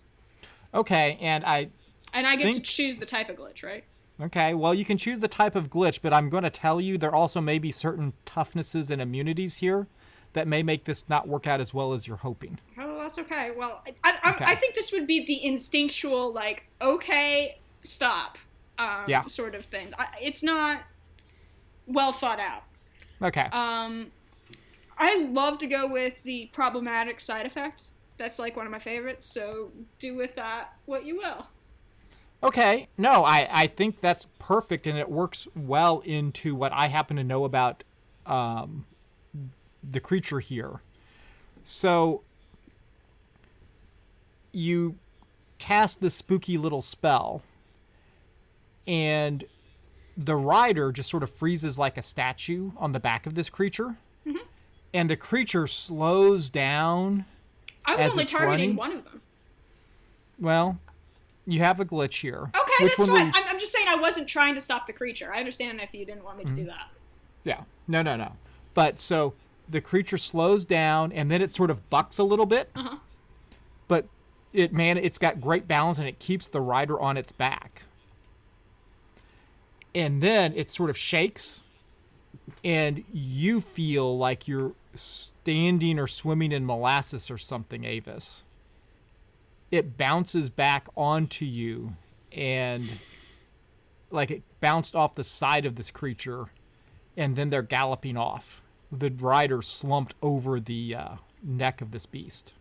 Okay, and I. And I get to choose the type of glitch, right? Okay, well, you can choose the type of glitch, but I'm going to tell you there also may be certain toughnesses and immunities here that may make this not work out as well as you're hoping. Oh, that's okay. Well, I, I, Okay. I think this would be the instinctual, like, okay, stop, um, Yeah. sort of thing. I, it's not well thought out. Okay. Um, I love to go with the problematic side effects that's like one of my favorites. So do with that what you will. Okay, no, I, I think that's perfect and it works well into what I happen to know about um, the creature here. So you cast this spooky little spell, and the rider just sort of freezes like a statue on the back of this creature. Mm-hmm. And the creature slows down. I was As only targeting running? one of them. Well, you have a glitch here. Okay, Which that's fine. I'm, I'm just saying I wasn't trying to stop the creature. I understand if you didn't want me to do mm-hmm. that. Yeah. No, no, no. But so the creature slows down and then it sort of bucks a little bit. Uh-huh. But it man, it's got great balance and it keeps the rider on its back. And then it sort of shakes and you feel like you're standing or swimming in molasses or something, Avis. It bounces back onto you and like it bounced off the side of this creature and then they're galloping off. The rider slumped over the uh, neck of this beast.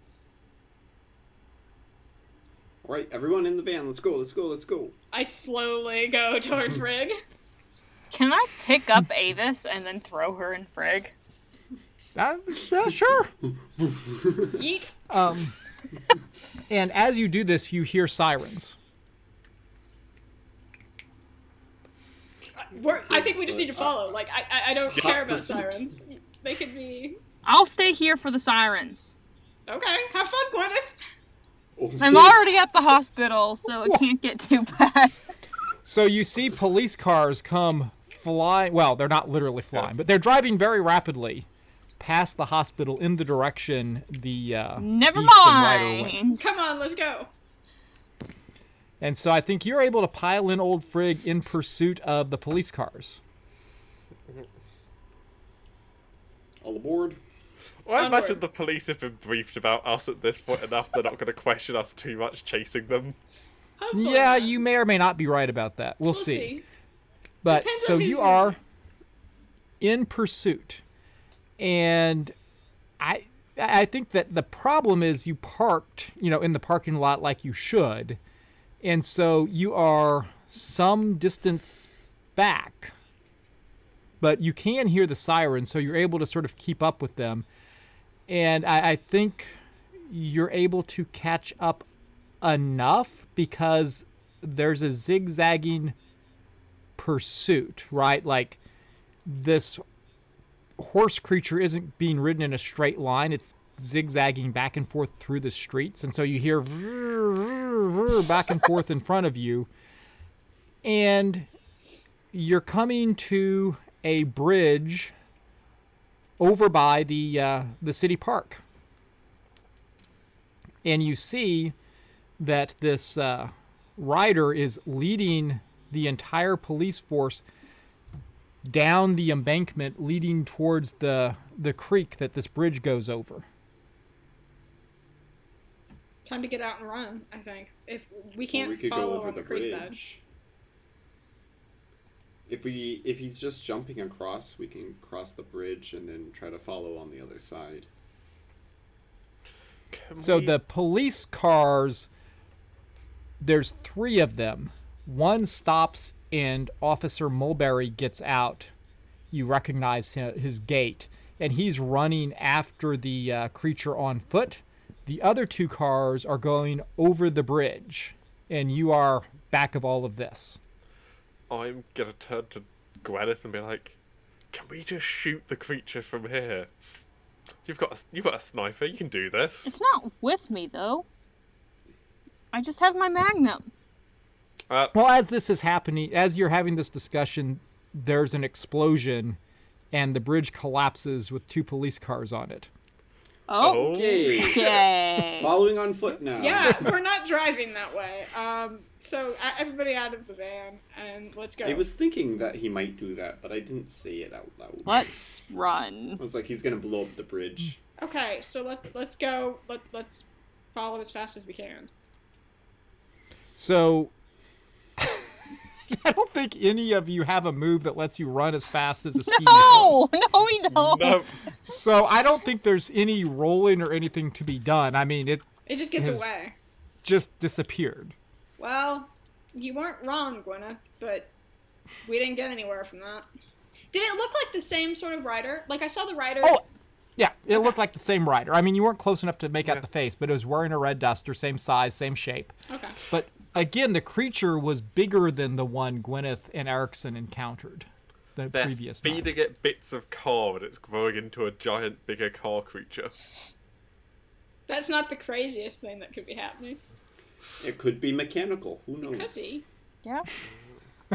All right, everyone in the van. Let's go. Let's go. Let's go. I slowly go towards Frigg. Can I pick up Avis and then throw her in Frigg? Uh, yeah, sure. Yeet. Um, and as you do this, you hear sirens. We're, I think we just need to But, uh, follow. Like I, I, I don't hot care about pursuit. sirens. They could be I'll stay here for the sirens. okay. Have fun, Gwyneth. I'm already at the hospital, so it can't get too bad. So you see police cars come flying. Well, they're not literally flying, but they're driving very rapidly past the hospital in the direction the uh, Never beast and rider went. mind. Come on, let's go. And so I think you're able to pile in Old Frigg in pursuit of the police cars. All aboard. Well, I Onward. imagine the police have been briefed about us at this point enough. They're not going to question us too much chasing them. Hopefully Yeah, you may or may not be right about that. We'll, We'll see. see. But Depends so you are in pursuit, and I I think that the problem is you parked, you know, in the parking lot like you should, and so you are some distance back, but you can hear the sirens, so you're able to sort of keep up with them, and I, I think you're able to catch up enough because there's a zigzagging pursuit, right? Like this horse creature isn't being ridden in a straight line, it's zigzagging back and forth through the streets. And so you hear back and forth in front of you. And you're coming to a bridge over by the uh, the city park. And you see that this uh, rider is leading the entire police force down the embankment leading towards the the creek that this bridge goes over. Time to get out and run. I think if we can't we could follow go over on the the creek bed. bridge. If we if he's just jumping across, we can cross the bridge and then try to follow on the other side. Can So we- the police cars there's 3 of them. One stops and Officer Mulberry gets out. You recognize hi- his gait and he's running after the uh, creature on foot. The other two cars are going over the bridge and you are back of all of this. I'm gonna turn to Gwyneth and be like, "Can we just shoot the creature from here? You've got a, you've got a sniper. You can do this." It's not with me though. I just have my magnum. Uh, Well, as this is happening, as you're having this discussion, there's an explosion and the bridge collapses with two police cars on it. Oh. Okay. Okay. Following on foot now. Yeah, we're not driving that way. Um, so uh, everybody out of the van and let's go. I was thinking that he might do that, but I didn't say it out loud. Let's run. I was like, he's gonna blow up the bridge. Okay, so let let's go. Let let's follow as fast as we can. So I don't think any of you have a move that lets you run as fast as a speed. No, horse. no, we don't. no, So I don't think there's any rolling or anything to be done. I mean, it It just gets His- away. just disappeared. Well, you weren't wrong, Gwyneth, but we didn't get anywhere from that. Did it look like the same sort of rider? Like I saw the rider. Oh, yeah, it looked like the same rider. I mean, you weren't close enough to make out the face, but it was wearing a red duster, same size, same shape. Okay. But again, the creature was bigger than the one Gwyneth and Erickson encountered the They're previous night. feeding it bits of car and it's growing into a giant, bigger car creature. That's not the craziest thing that could be happening. It could be mechanical. Who knows? Could be. Yeah.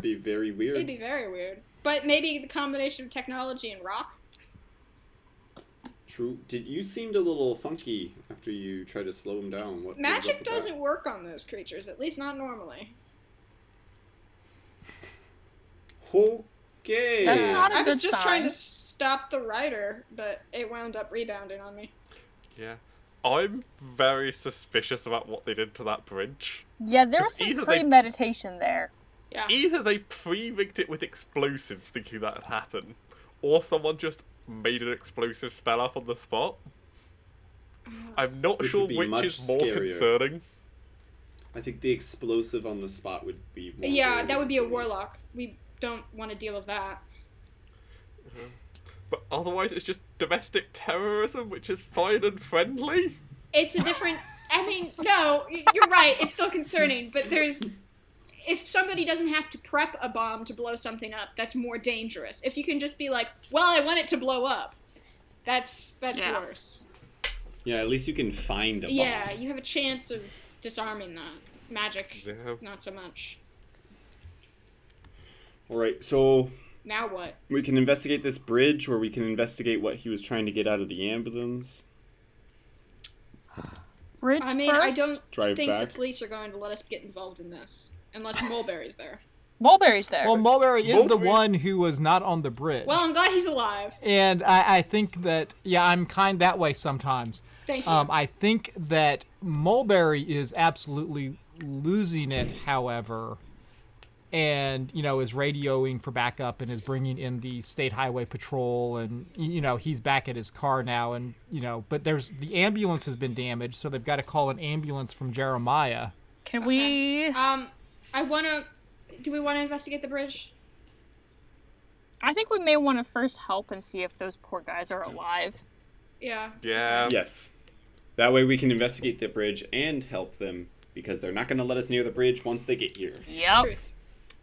Be very weird. It'd be very weird. But maybe the combination of technology and rock. True. Did you seemed a little funky after you tried to slow him down? What Magic doesn't work on those creatures, at least not normally. Okay. That's not a I was good just trying to stop the rider, but it wound up rebounding on me. Yeah. I'm very suspicious about what they did to that bridge. Yeah, there was It's some either they- premeditation there. Yeah. Either they pre-rigged it with explosives thinking that would happen, or someone just made an explosive spell up on the spot. I'm not Which sure be which much is more scarier. concerning. I think the explosive on the spot would be. More Yeah, worrying that would be a warlock. We don't want to deal with that. But otherwise, it's just domestic terrorism, which is fine and friendly. It's a different. I mean, no, you're right. It's still concerning, but there's. If somebody doesn't have to prep a bomb to blow something up, that's more dangerous. If you can just be like, "Well, I want it to blow up," that's that's Yeah. worse. Yeah, at least you can find a bomb. Yeah, you have a chance of disarming that. Magic, Yeah. not so much. All right, so Now what? we can investigate this bridge, or we can investigate what he was trying to get out of the ambulance. Bridge I mean, I don't Drive think back. the police are going to let us get involved in this unless Mulberry's there. Mulberry's there. Well, Mulberry is the one who was not on the bridge. Well, I'm glad he's alive. and I, I think that, yeah, I'm kind that way sometimes. Thank you. Um, I think that Mulberry is absolutely losing it, however, and you know is radioing for backup and is bringing in the state highway patrol, and you know he's back at his car now, and you know, but there's the ambulance has been damaged, so they've got to call an ambulance from Jeremiah. Can we? um, I want to. Do we want to investigate the bridge? I think we may want to first help and see if those poor guys are alive. Yeah. Yeah. Yes. That way we can investigate the bridge and help them because they're not going to let us near the bridge once they get here. Yep. Truth.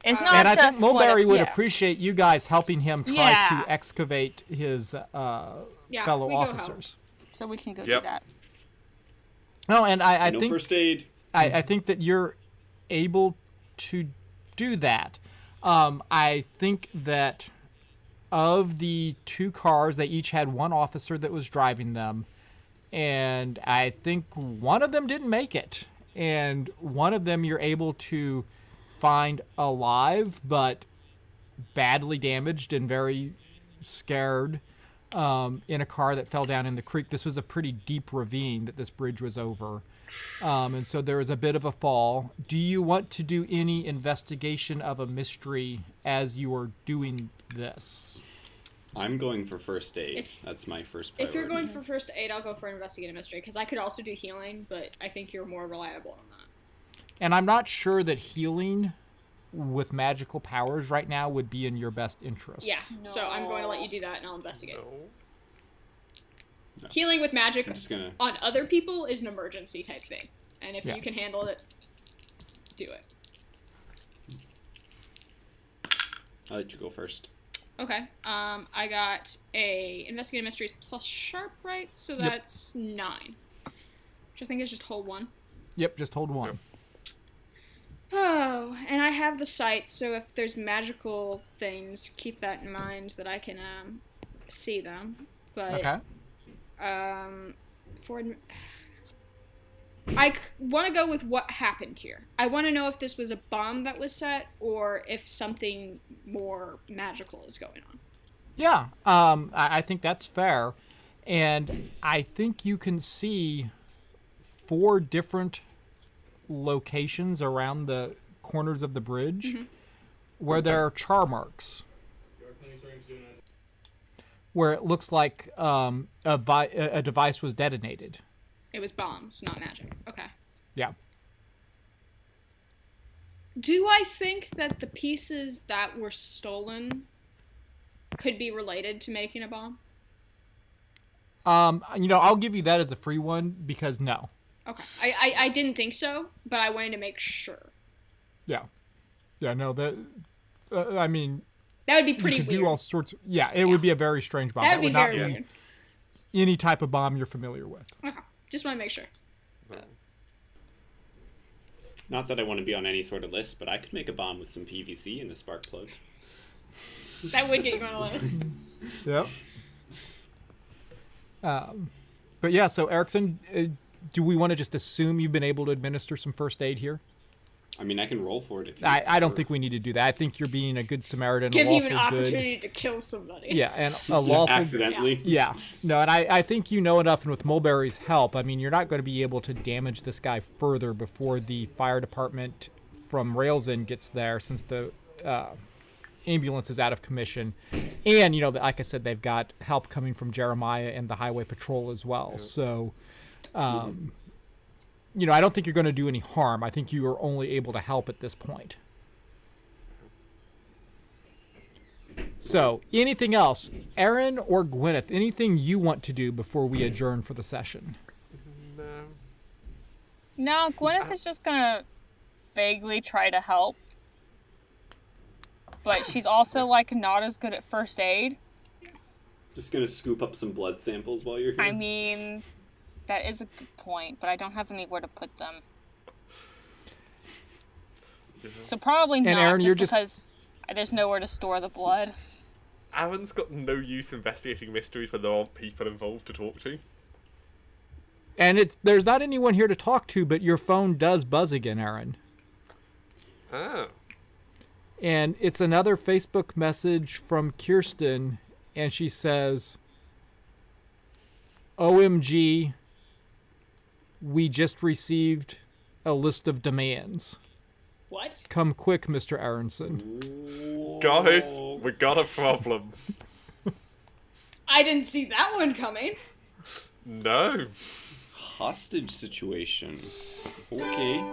It's Uh, not and I think Mulberry would yeah. appreciate you guys helping him try Yeah. to excavate his uh, Yeah. fellow we go help. officers. So we can go Yep. do that. No, and I, I no think first aid. I, I think that you're able to do that. Um, I think that of the two cars, they each had one officer that was driving them, and I think one of them didn't make it, and one of them you're able to find alive but badly damaged and very scared um, in a car that fell down in the creek. This was a pretty deep ravine that this bridge was over. Um, and so there was a bit of a fall. Do you want to do any investigation of a mystery as you are doing this? I'm going for first aid. If- That's my first priority. If you're going for first aid, I'll go for investigate a mystery because I could also do healing, but I think you're more reliable on that. And I'm not sure that healing with magical powers right now would be in your best interest. Yeah. So I'm going to let you do that, and I'll investigate. No. Healing with magic gonna. on other people is an emergency type thing, and if Yeah. you can handle it, do it. I'll let you go first. Okay. Um, I got a investigative mysteries plus sharp, right? So that's nine, which I think is just hold one. Yep, just hold one. Oh, and I have the sight, so if there's magical things, keep that in mind that I can um, see them. But Okay. Um, for I want to go with what happened here. I want to know if this was a bomb that was set or if something more magical is going on. Yeah, um, I, I think that's fair. And I think you can see four different locations around the corners of the bridge where there are char marks. Where it looks like um, a, vi- a a device was detonated. It was bombs, not magic. Okay. Yeah. Do I think that the pieces that were stolen could be related to making a bomb? Um, you know, I'll give you that as a free one because no. Okay. I, I, I didn't think so, but I wanted to make sure. Yeah. Yeah, no, that uh, I mean, That would be you pretty could weird. do all sorts yeah, it would be a very strange bomb. that would be would not very be weird. any type of bomb you're familiar with. Okay. Just want to make sure. Not that I want to be on any sort of list, but I could make a bomb with some PVC and a spark plug. That would get you on a list. Yep. Um, but yeah, so Erickson, uh, do we want to just assume you've been able to administer some first aid here? I mean, I can roll for it if you I, I don't think we need to do that. I think you're being a good Samaritan, Give a you lawful an good. opportunity to kill somebody. Yeah, and a lawful accidentally. Yeah, no, and I, I think you know enough, and with Mulberry's help, I mean, you're not going to be able to damage this guy further before the fire department from Railsend gets there, since the uh, ambulance is out of commission, and you know, like I said, they've got help coming from Jeremiah and the highway patrol as well. So, um, you know, I don't think you're going to do any harm. I think you are only able to help at this point. So, anything else, Aaron or Gwyneth? Anything you want to do before we adjourn for the session? No. No, Gwyneth is just gonna vaguely try to help. But she's also like not as good at first aid. Just gonna scoop up some blood samples while you're here. I mean, that is a good point, but I don't have anywhere to put them. So probably not, Aaron, just you're just- because there's nowhere to store the blood. Aaron's got no use investigating mysteries when there aren't people involved to talk to. And it there's not anyone here to talk to, but your phone does buzz again, Aaron. Ah. And it's another Facebook message from Kirsten, and she says, OMG, we just received a list of demands. What? Come quick, Mr. Aronson. Guys, we got a problem. I didn't see that one coming. No. Hostage situation. Okay.